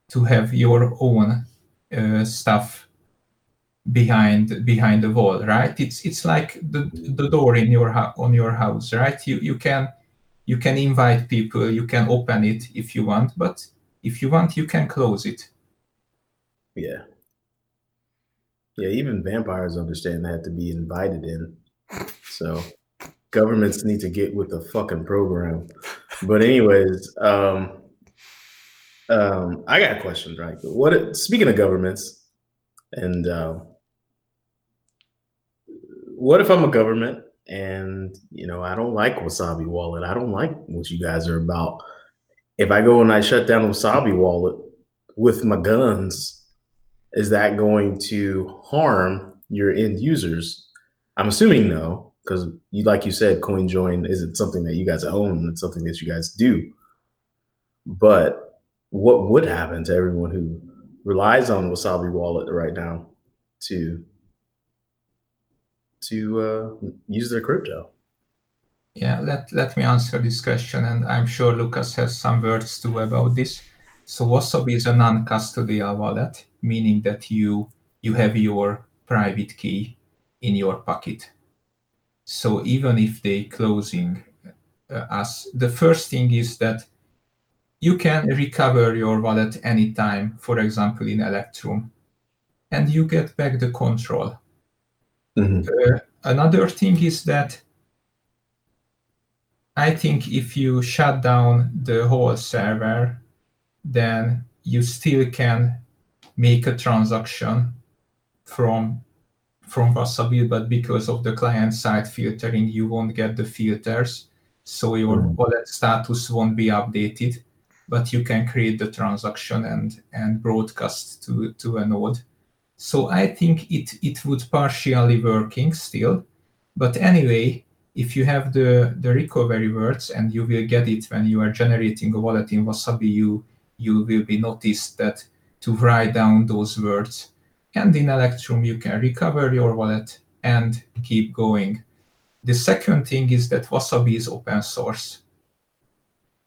to have your own uh, stuff behind behind the wall right it's it's like the the door in your on your house right you you can you can invite people you can open it if you want but if you want you can close it Yeah. Yeah, even vampires understand they have to be invited in. So governments need to get with the fucking program. But anyways, um um I got a question, right? What speaking of governments and um what if I'm a government and you know I don't like Wasabi Wallet. I don't like what you guys are about. If I go and I shut down Wasabi Wallet with my guns, is that going to harm your end users? I'm assuming no, because you like you said, CoinJoin isn't something that you guys own, it's something that you guys do. But what would happen to everyone who relies on Wasabi Wallet right now to to uh, use their crypto? yeah let let me answer this question and i'm sure lucas has some words too about this so wasabi is a non-custodial wallet meaning that you you have your private key in your pocket so even if they closing uh, us the first thing is that you can recover your wallet anytime, for example, in Electrum, and you get back the control. Mhm. Uh, another thing is that I think if you shut down the whole server, then you still can make a transaction from from Wasabi, but because of the client side filtering, you won't get the filters, so your Mhm. wallet status won't be updated. But you can create the transaction and and broadcast to to a node. So I think it it would partially working still, but anyway, if you have the the recovery words and you will get it when you are generating a wallet in Wasabi, you you will be noticed that to write down those words. And in Electrum, you can recover your wallet and keep going. The second thing is that Wasabi is open source.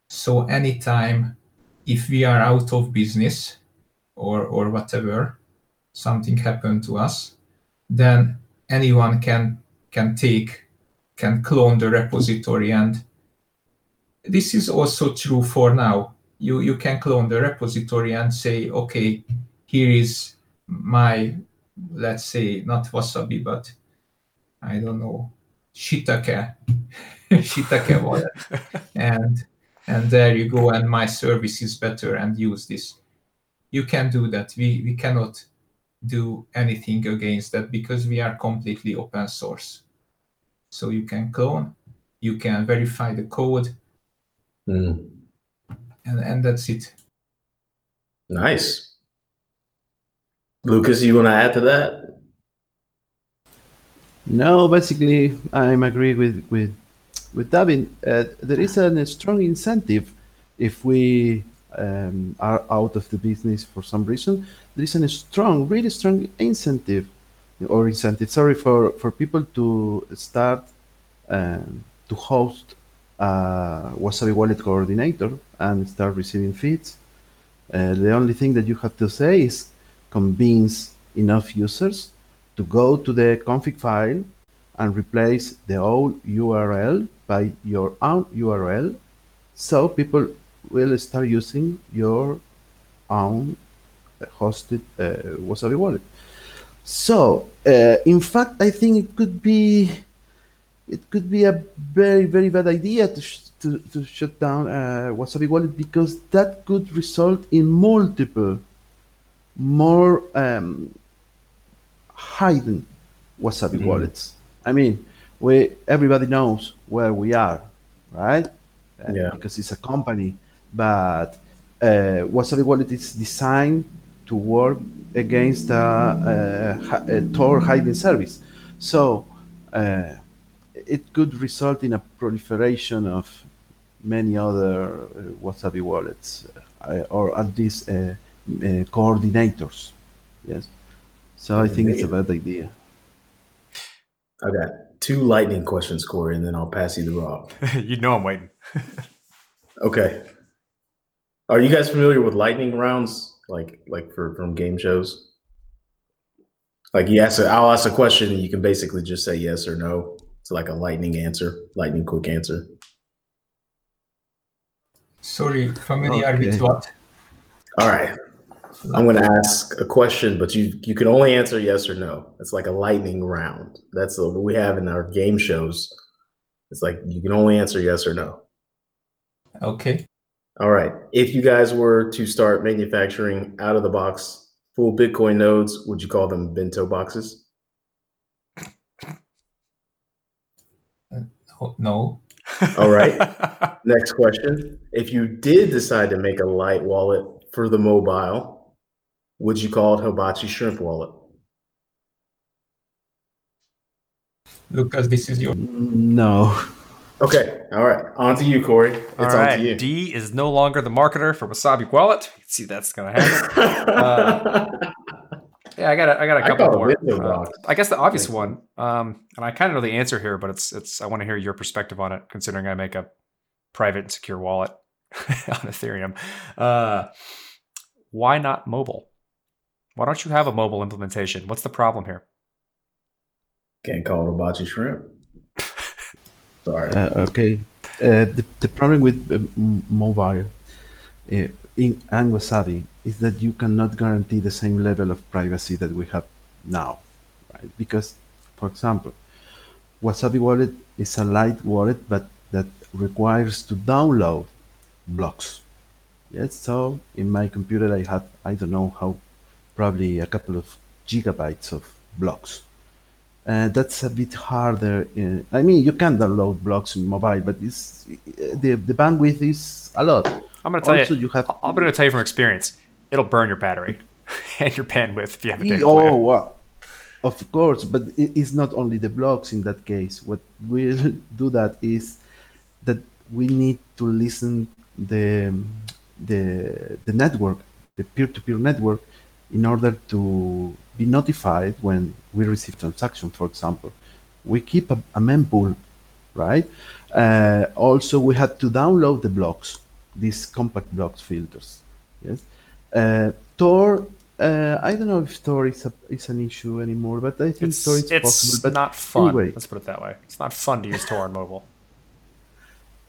So anytime if we are out of business or or whatever, something happened to us, then anyone can can take can clone the repository. And this is also true for now. You you can clone the repository and say okay here is my let's say not wasabi but i don't know shiitake shiitake wallet. And and there you go and my service is better and use this you can do that we we cannot do anything against that because we are completely open source so you can clone you can verify the code Mm. and and that's it Nice. Lucas, you want to add to that? No, basically, I'm agree with with with Dávid. Uh, there is a strong incentive if we um, are out of the business for some reason. There is a strong, really strong incentive or incentive. Sorry for for people to start um, to host a Wasabi Wallet coordinator and start receiving feeds. Uh, the only thing that you have to say is convince enough users to go to the config file and replace the old URL by your own URL so people will start using your own hosted uh, Wasabi wallet. So, uh, in fact, I think it could be it could be a very very bad idea to sh- to, to shut down uh, Wasabi wallet because that could result in multiple more um, hidden Wasabi Mhm. wallets. I mean, we everybody knows where we are, right? Uh, Yeah. Because it's a company, but uh, Wasabi wallet is designed to work against a, a, a Tor hiding service. So uh, it could result in a proliferation of many other uh, Wasabi wallets, uh, or at least uh, uh, coordinators. Yes. So I think it's a bad idea. Got two lightning questions, Corey, and then I'll pass you the rock. you know I'm waiting. Okay. Are you guys familiar with lightning rounds, like like for from game shows? Like you ask, a, I'll ask a question, and you can basically just say yes or no. It's like a lightning answer, lightning quick answer. sorry familiar with Okay. what All right. I'm going to ask a question, but you you can only answer yes or no. It's like a lightning round. That's what we have in our game shows. It's like you can only answer yes or no. okay All right. If you guys were to start manufacturing out of the box full Bitcoin nodes, would you call them bento boxes? Oh, no All right. Next question. If you did decide to make a light wallet for the mobile, would you call it Hibachi Shrimp Wallet? lucas this is your No. Okay. All right. On to you, Corey. It's All on to you. D is no longer the marketer for Wasabi Wallet. You can see that's going to happen. Uh, Yeah, I got a, I got a couple call it more. window Uh. I guess the obvious Thank one, um, and I kind of know the answer here, but it's it's I want to hear your perspective on it, considering I make a private and secure wallet on Ethereum. Uh, why not mobile? Why don't you have a mobile implementation? What's the problem here? Can't call it Hibachi Shrimp. Sorry. Uh, okay. Uh, the, the problem with uh, mobile. uh, in and Wasabi is that you cannot guarantee the same level of privacy that we have now, right? Because, for example, Wasabi Wallet is a light wallet, but that requires to download blocks. Yes, so in my computer I have I don't know how, probably a couple of gigabytes of blocks. Uh, that's a bit harder. In, I mean, you can download blocks in mobile, but it's the the bandwidth is a lot. I'm going to tell Also, you, you have- I'm going to tell you from experience, it'll burn your battery and your bandwidth if you have a data Oh, wow. Of course, but it's not only the blocks in that case. What will do that is that we need to listen the the the network, the peer-to-peer network, in order to be notified when we receive transaction. For example, we keep a, a mempool, right? Uh, also, we had to download the blocks, these compact blocks filters. Yes. Uh, Tor, uh, I don't know if Tor is, a, is an issue anymore, but I think It's, Tor is it's possible. But not fun. anyway. Let's put it that way. It's not fun to use Tor on mobile.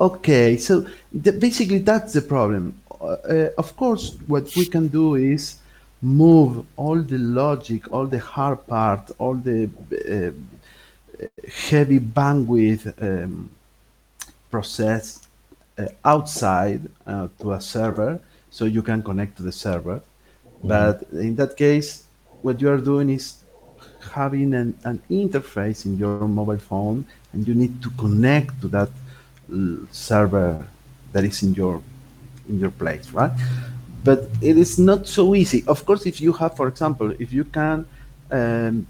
Okay, so the, basically that's the problem. Uh, uh, of course, what we can do is move all the logic, all the hard part, all the uh, heavy bandwidth um, process uh, outside uh, to a server, so you can connect to the server. But in that case, what you are doing is having an, an interface in your mobile phone, and you need to connect to that server that is in your in your place, right? But it is not so easy. Of course, if you have, for example, if you can um,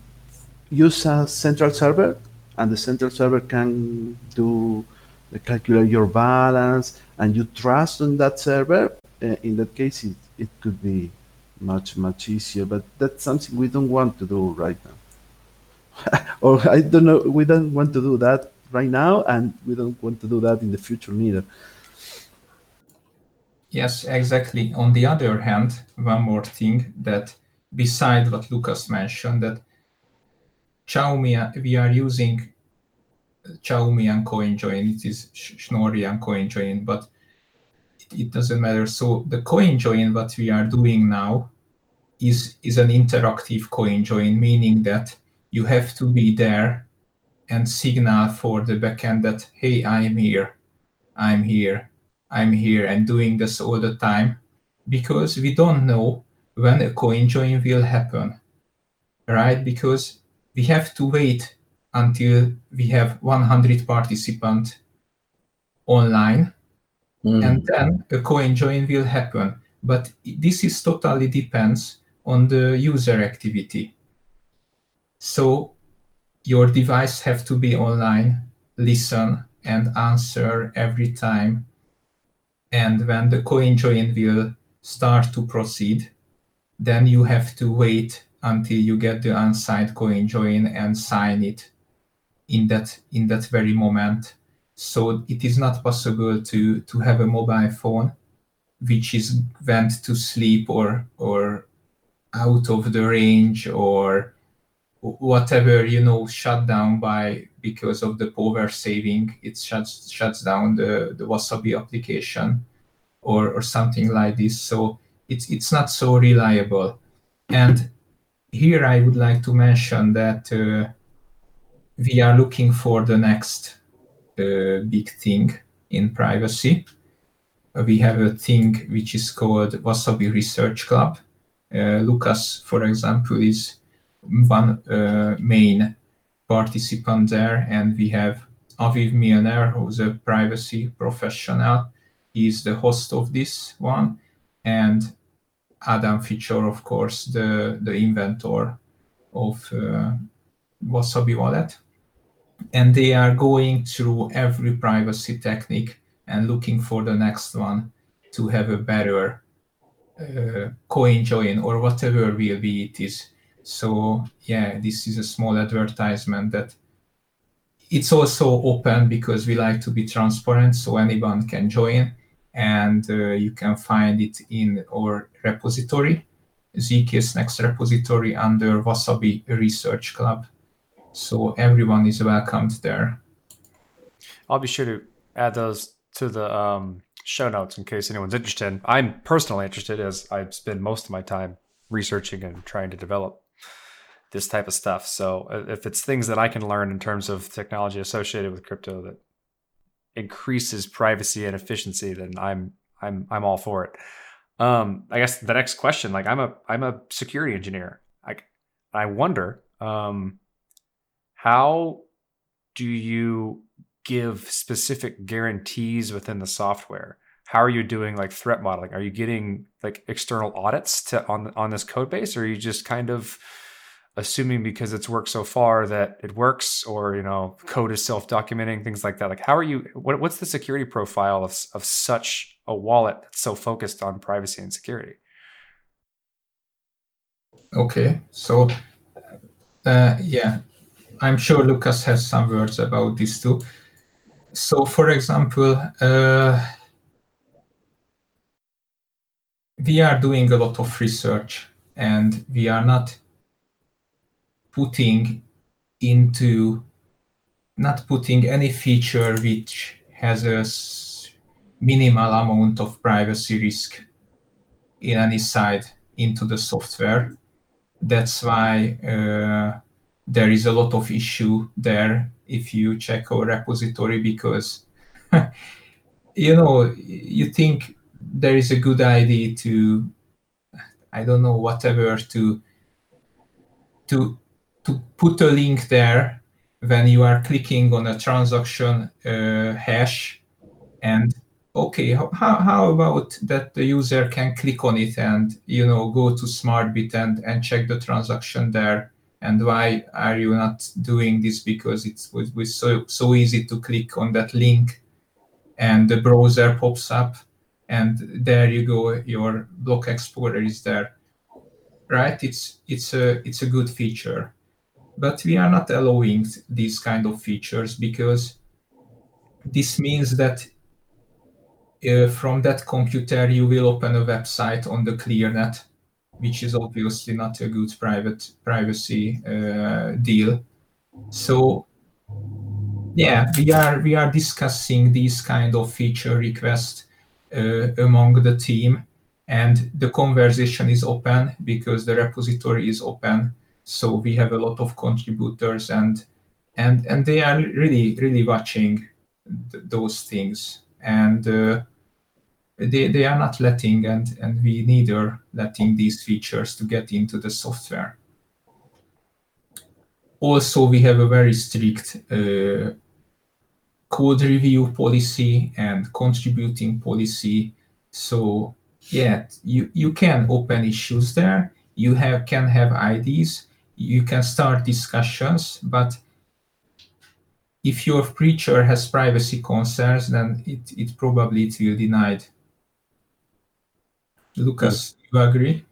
use a central server, and the central server can do the calculate your balance, and you trust on that server, uh, in that case, it, it could be much much easier. But that's something we don't want to do right now. or I don't know, we don't want to do that right now, and we don't want to do that in the future neither. Yes, exactly. On the other hand, one more thing that beside what Lucas mentioned, that Chaumian, we are using Chaumian CoinJoin. It is Schnorri and CoinJoin, but it, it doesn't matter. So the CoinJoin, what we are doing now, is is an interactive CoinJoin, meaning that you have to be there and signal for the backend that hey, I'm here, I'm here, I'm here, and doing this all the time because we don't know when a coin join will happen, right? Because we have to wait until we have 100 participants online Mm. and then a coin join will happen. But this is totally depends on the user activity. So your device have to be online, listen and answer every time. And when the coin join will start to proceed, then you have to wait until you get the unsigned coin join and sign it in that in that very moment. So it is not possible to to have a mobile phone which is went to sleep or or out of the range or whatever you know shut down by because of the power saving it shuts shuts down the the wasabi application or or something like this. So it's it's not so reliable. And here i would like to mention that uh, we are looking for the next uh, big thing in privacy. Uh, we have a thing which is called wasabi research club. Uh, lucas for example is one uh, main participant there, and we have Aviv Milner, who's a privacy professional. He's the host of this one, and Adam Ficsor, of course, the the inventor of uh, Wasabi Wallet. And they are going through every privacy technique and looking for the next one to have a better uh, coin join or whatever will be it is. So yeah, this is a small advertisement that it's also open because we like to be transparent, so anyone can join, and uh, you can find it in our repository, zkSNACKs repository under Wasabi Research Club. So everyone is welcomed there. I'll be sure to add those to the um, show notes in case anyone's interested. I'm personally interested as I spend most of my time researching and trying to develop this type of stuff. So uh, if it's things that I can learn in terms of technology associated with crypto that increases privacy and efficiency, then I'm I'm I'm all for it. Um, I guess the next question, like I'm a I'm a security engineer. I I wonder um, how do you give specific guarantees within the software? How are you doing like threat modeling? Are you getting like external audits to on on this code base, or are you just kind of assuming because it's worked so far that it works, or you know, code is self documenting things like that? Like, how are you? What, what's the security profile of of such a wallet that's so focused on privacy and security? Okay, so uh, yeah, I'm sure Lucas has some words about this too. So, for example, uh, we are doing a lot of research and we are not putting into not putting any feature which has a minimal amount of privacy risk in any side into the software. That's why uh, there is a lot of issue there if you check our repository because you know you think there is a good idea to i don't know whatever to to to put a link there when you are clicking on a transaction uh, hash and okay how, how about that the user can click on it and you know go to smartbit and and check the transaction there? And why are you not doing this? Because it's was, was so so easy to click on that link and the browser pops up and there you go your block explorer is there. Right? It's it's a it's a good feature but we are not allowing these kind of features because this means that uh, from that computer you will open a website on the clearnet which is obviously not a good private privacy uh, deal. So yeah we are we are discussing these kind of feature requests uh, among the team. And the conversation is open because the repository is open so we have a lot of contributors and and and they are really really watching th- those things. And uh, they, they are not letting and and we neither letting these features to get into the software. Also we have a very strict uh, code review policy and contributing policy. So yeah you you can open issues there. You have can have ids you can start discussions but if your preacher has privacy concerns then it, it probably it will denied lucas you agree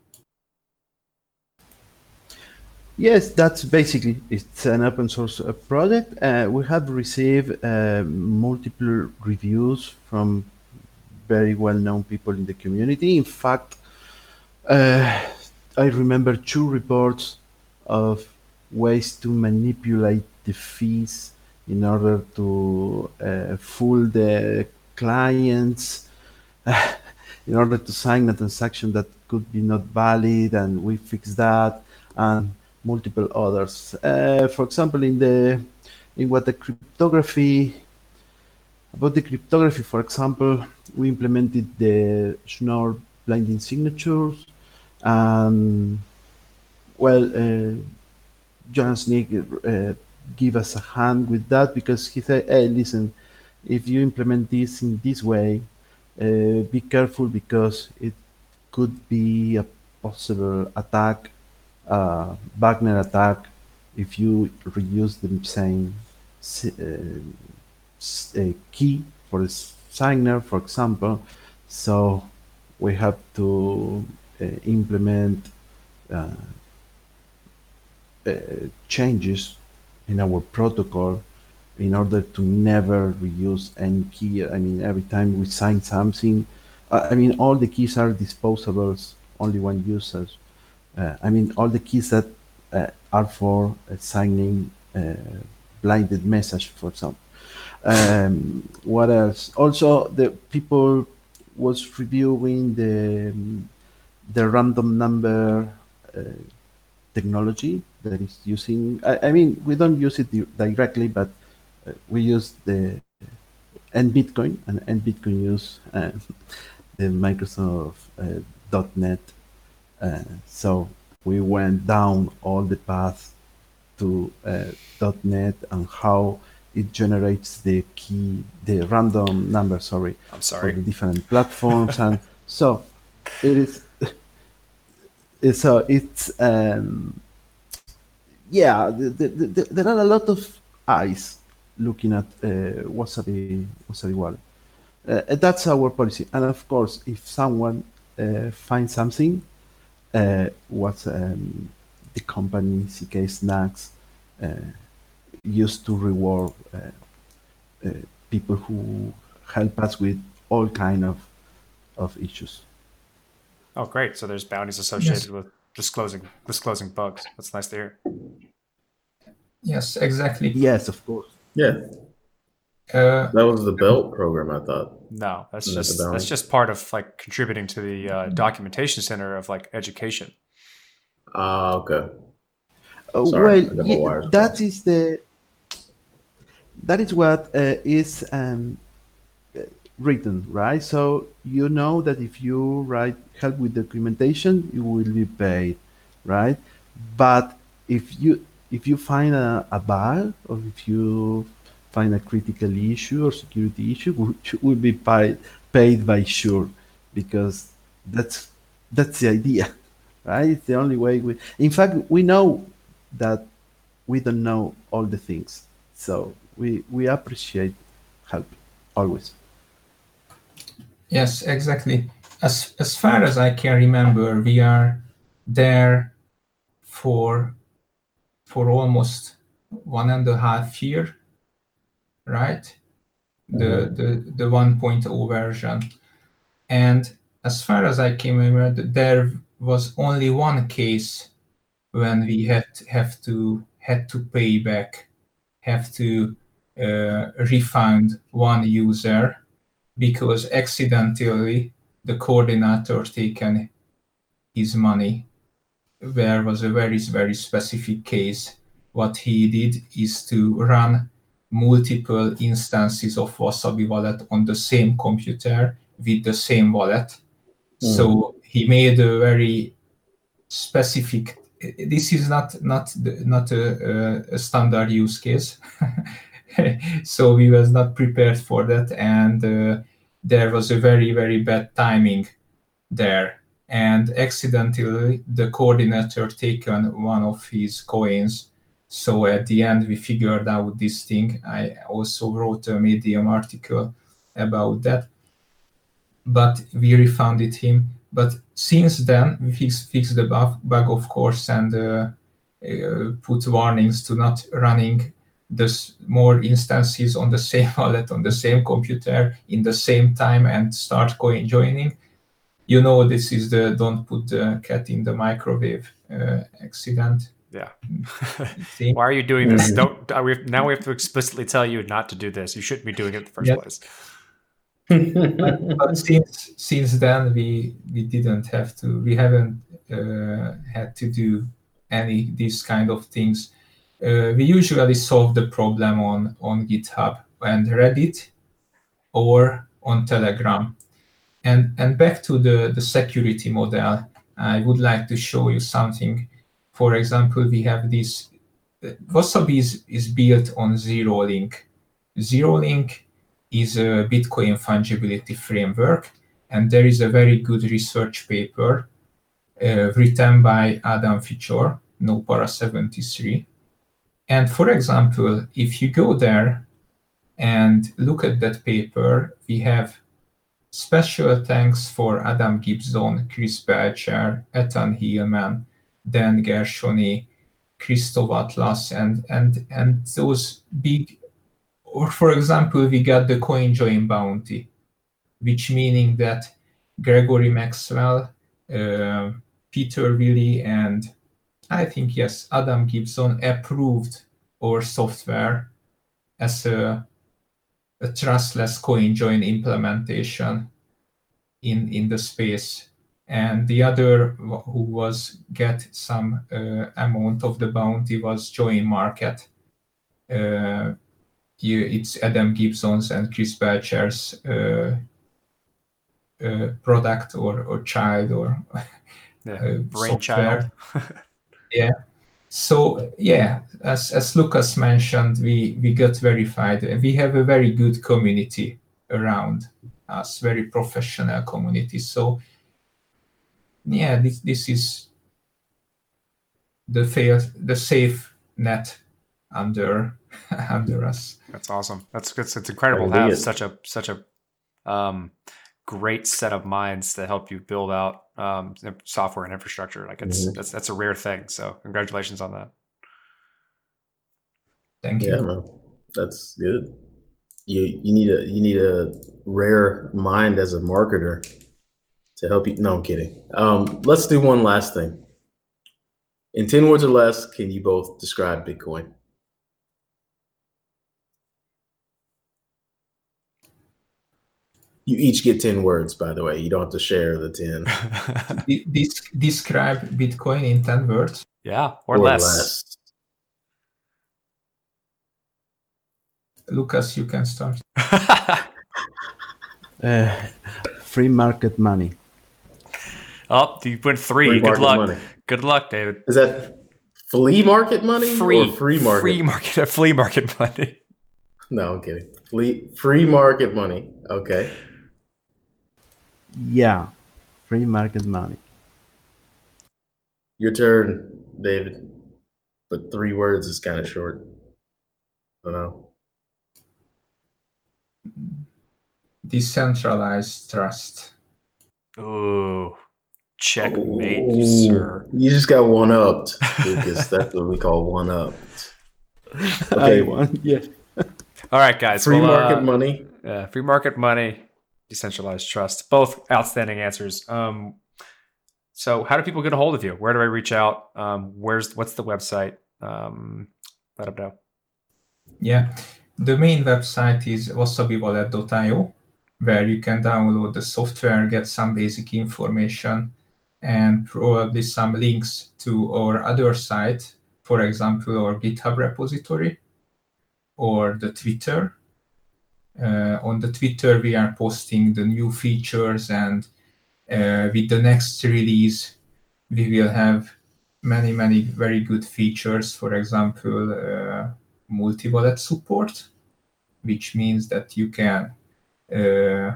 Yes, that's basically it's an open source uh, project. Uh, we have received uh, multiple reviews from very well-known people in the community. In fact, uh, I remember two reports of ways to manipulate the fees in order to uh, fool the clients, in order to sign a transaction that could be not valid, and we fixed that. And multiple others. Uh, for example, in the in what the cryptography about the cryptography, for example, we implemented the Schnorr blinding signatures. Um, well, uh, Jonas Nick uh, give us a hand with that because he said, "Hey, listen, if you implement this in this way, uh, be careful because it could be a possible attack uh, Wagner attack if you reuse the same uh, uh, key for the signer, for example. So we have to uh, implement uh, changes in our protocol in order to never reuse any key. I mean, every time we sign something, uh, I mean, all the keys are disposables, only one uses. Uh, I mean, all the keys that uh, are for uh, signing uh, blinded message, for example. Um, what else? Also, the people was reviewing the um, the random number uh, technology that is using. I, I mean, we don't use it di- directly, but uh, we use the NBitcoin and, NBitcoin use uh, the Microsoft uh, .NET. Uh, so we went down all the path to uh, .NET and how it generates the key, the random number. Sorry, I'm sorry. for the different platforms and so it is so it's um yeah the, the, the, there are a lot of eyes looking at uh, wasabi wasabi wallet uh, that's our policy and of course if someone uh, finds something uh, what um, the company zkSNACKs uh, used to reward uh, uh, people who help us with all kind of of issues. Oh, great. So there's bounties associated Yes. with disclosing disclosing bugs. That's nice to hear. Yes, exactly. Yes, of course. Yeah, Uh, that was the belt program. I thought. No, that's Isn't that the just bounty? that's just part of like contributing to the uh, documentation center of like education. Ah, okay. Uh, Sorry, well, got yeah, wires that crossed. is the that is what uh, is um, uh, written, right? So you know that if you write help with documentation, you will be paid, right? But if you if you find a, a bug or if you find a critical issue or security issue, which will be paid paid by sure, because that's that's the idea, right? It's the only way we. In fact, we know that we don't know all the things, so we we appreciate help always. Yes, exactly. As as far as I can remember, we are there for for almost one and a half year, right? The the the 1.0 version, and as far as I can remember, there was only one case when we had have to had to pay back, have to uh, refund one user because accidentally the coordinator taken his money. There was a very, very specific case. What he did is to run multiple instances of Wasabi wallet on the same computer with the same wallet. Hmm. So he made a very specific. This is not not not a, a, a standard use case, so we was not prepared for that, and uh, there was a very very bad timing there. And accidentally the coordinator taken one of his coins. So at the end we figured out this thing. I also wrote a medium article about that. But we refunded him. But since then we fixed, fixed the bug, bug of course and uh, uh, put warnings to not running this more instances on the same wallet on the same computer in the same time and start coin joining you know this is the don't put the cat in the microwave uh, accident Yeah. Why are you doing this? Don't. uh, we now we have to explicitly tell you not to do this. You shouldn't be doing it in the first Yeah. place. but since since then we we didn't have to we haven't uh, had to do any these kind of things uh, we usually solve the problem on on github and reddit or on telegram. And and back to the the security model i would like to show you something. For example we have this uh, wasabi is, is built on zero link zero link is a Bitcoin fungibility framework, and there is a very good research paper uh, written by Adam Ficsor, Nopara 73. And for example, if you go there and look at that paper, we have special thanks for Adam Gibson, Chris Belcher, Ethan Heilman, Dan Gershony, Kristov Atlas, and, and, and those big or for example, we got the coin join bounty, which meaning that Gregory Maxwell, uh, Pieter Wuille, and I think yes, Adam Gibson approved our software as a, a trustless coin join implementation. in in the space, and the other who was get some uh, amount of the bounty was JoinMarket. Uh, you, it's Adam Gibson's and Chris Belcher's uh, uh, product or, or child or Yeah. uh, Brainchild. yeah. So yeah, as as Lucas mentioned, we we got verified. We have a very good community around us, very professional community. So yeah, this this is the fair the safe net under under us. That's awesome. That's it's, it's incredible to have such a such a um, great set of minds to help you build out um, software and infrastructure. Like it's Mhm. that's that's a rare thing. So congratulations on that. Thank you. Yeah, man, that's good. You you need a you need a rare mind as a marketer to help you. No, I'm kidding. Um, let's do one last thing. In ten words or less, can you both describe Bitcoin? You each get ten words, by the way. You don't have to share the ten De- Des- describe Bitcoin in ten words. yeah, or, less. Lucas, you can start. Uh, free market money. oh, you went three. Free Good luck. money. Good luck, Dávid. Is that flea market money Free or free market? Free market. Flea market money. No, I'm kidding. Flea free market money. Okay. Yeah, free market money. Your turn, Dávid. But three words is kind of short. I don't know. Decentralized trust. Ooh, checkmate, Ooh, sir. You just got one upped, Lucas. That's what we call one up. Okay. one. Yeah. All right, guys. Free well, market uh, money. Yeah, free market money, decentralized trust, both outstanding answers. Um, so, how do people get a hold of you? Where do I reach out? Um, where's what's the website? Um, let them know. Yeah, the main website is wasabiwallet.io, where you can download the software, get some basic information, and probably some links to our other site, for example, our GitHub repository or the Twitter. Uh, on the Twitter, we are posting the new features, and uh, with the next release, we will have many, many very good features. For example, uh, multi-wallet support, which means that you can uh,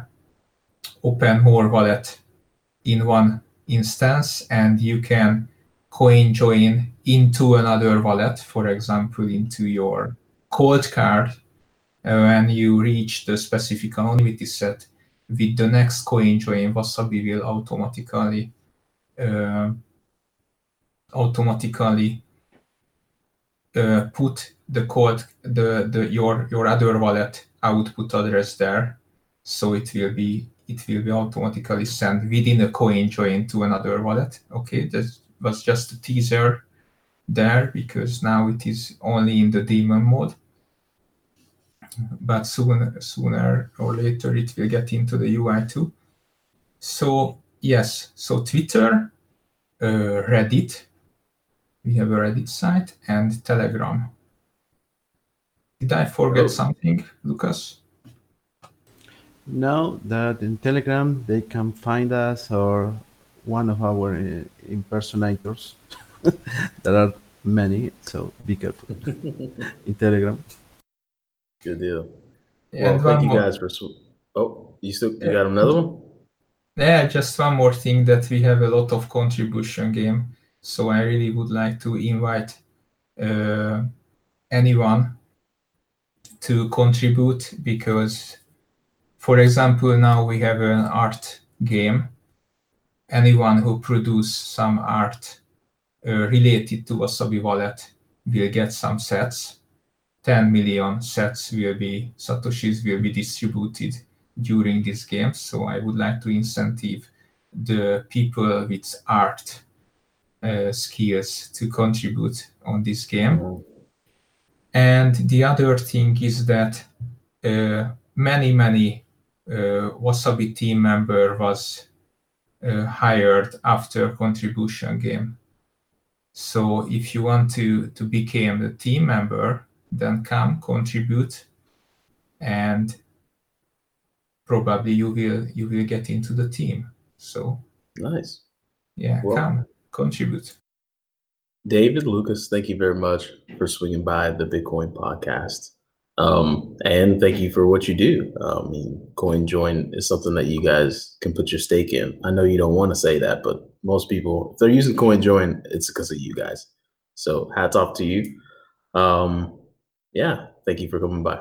open more wallet in one instance and you can coin join into another wallet, for example, into your Coldcard. Uh, when you reach the specific anonymity set, with the next coin join, Wasabi will automatically uh, automatically uh, put the code the, the your your other wallet output address there. So it will be it will be automatically sent within a coin join to another wallet. Okay that was just a teaser there because now it is only in the daemon mode but soon sooner or later it will get into the ui too so yes so twitter uh, reddit we have a reddit site and telegram did i forget Oh. something lucas Now that in Telegram they can find us or one of our uh, impersonators. there are many, so be careful in Telegram. Good deal. Yeah, well, thank you more- guys for. Sw- oh, you still you got another one? Yeah, just one more thing that we have a lot of contribution game. So I really would like to invite uh, anyone to contribute because, for example, now we have an art game. Anyone who produce some art uh, related to Wasabi Wallet will get some sets. 10 million sets will be satoshis will be distributed during this game. So I would like to incentive the people with art uh, skills to contribute on this game. And the other thing is that uh, many, many uh, Wasabi team member was uh, hired after contribution game. So if you want to to become the team member, then come contribute, and probably you will you will get into the team. So Nice. yeah, Well- come contribute. Dávid Lucas, thank you very much for swinging by the Bitcoin podcast. Um, and thank you for what you do. Um, I mean, Coin Join is something that you guys can put your stake in. I know you don't want to say that, but most people, if they're using Coin Join, it's because of you guys. So hats off to you. Um, yeah, thank you for coming by.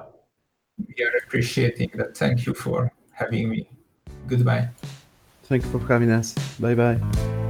We are appreciating that. Thank you for having me. Goodbye. Thank you for having us. Bye bye.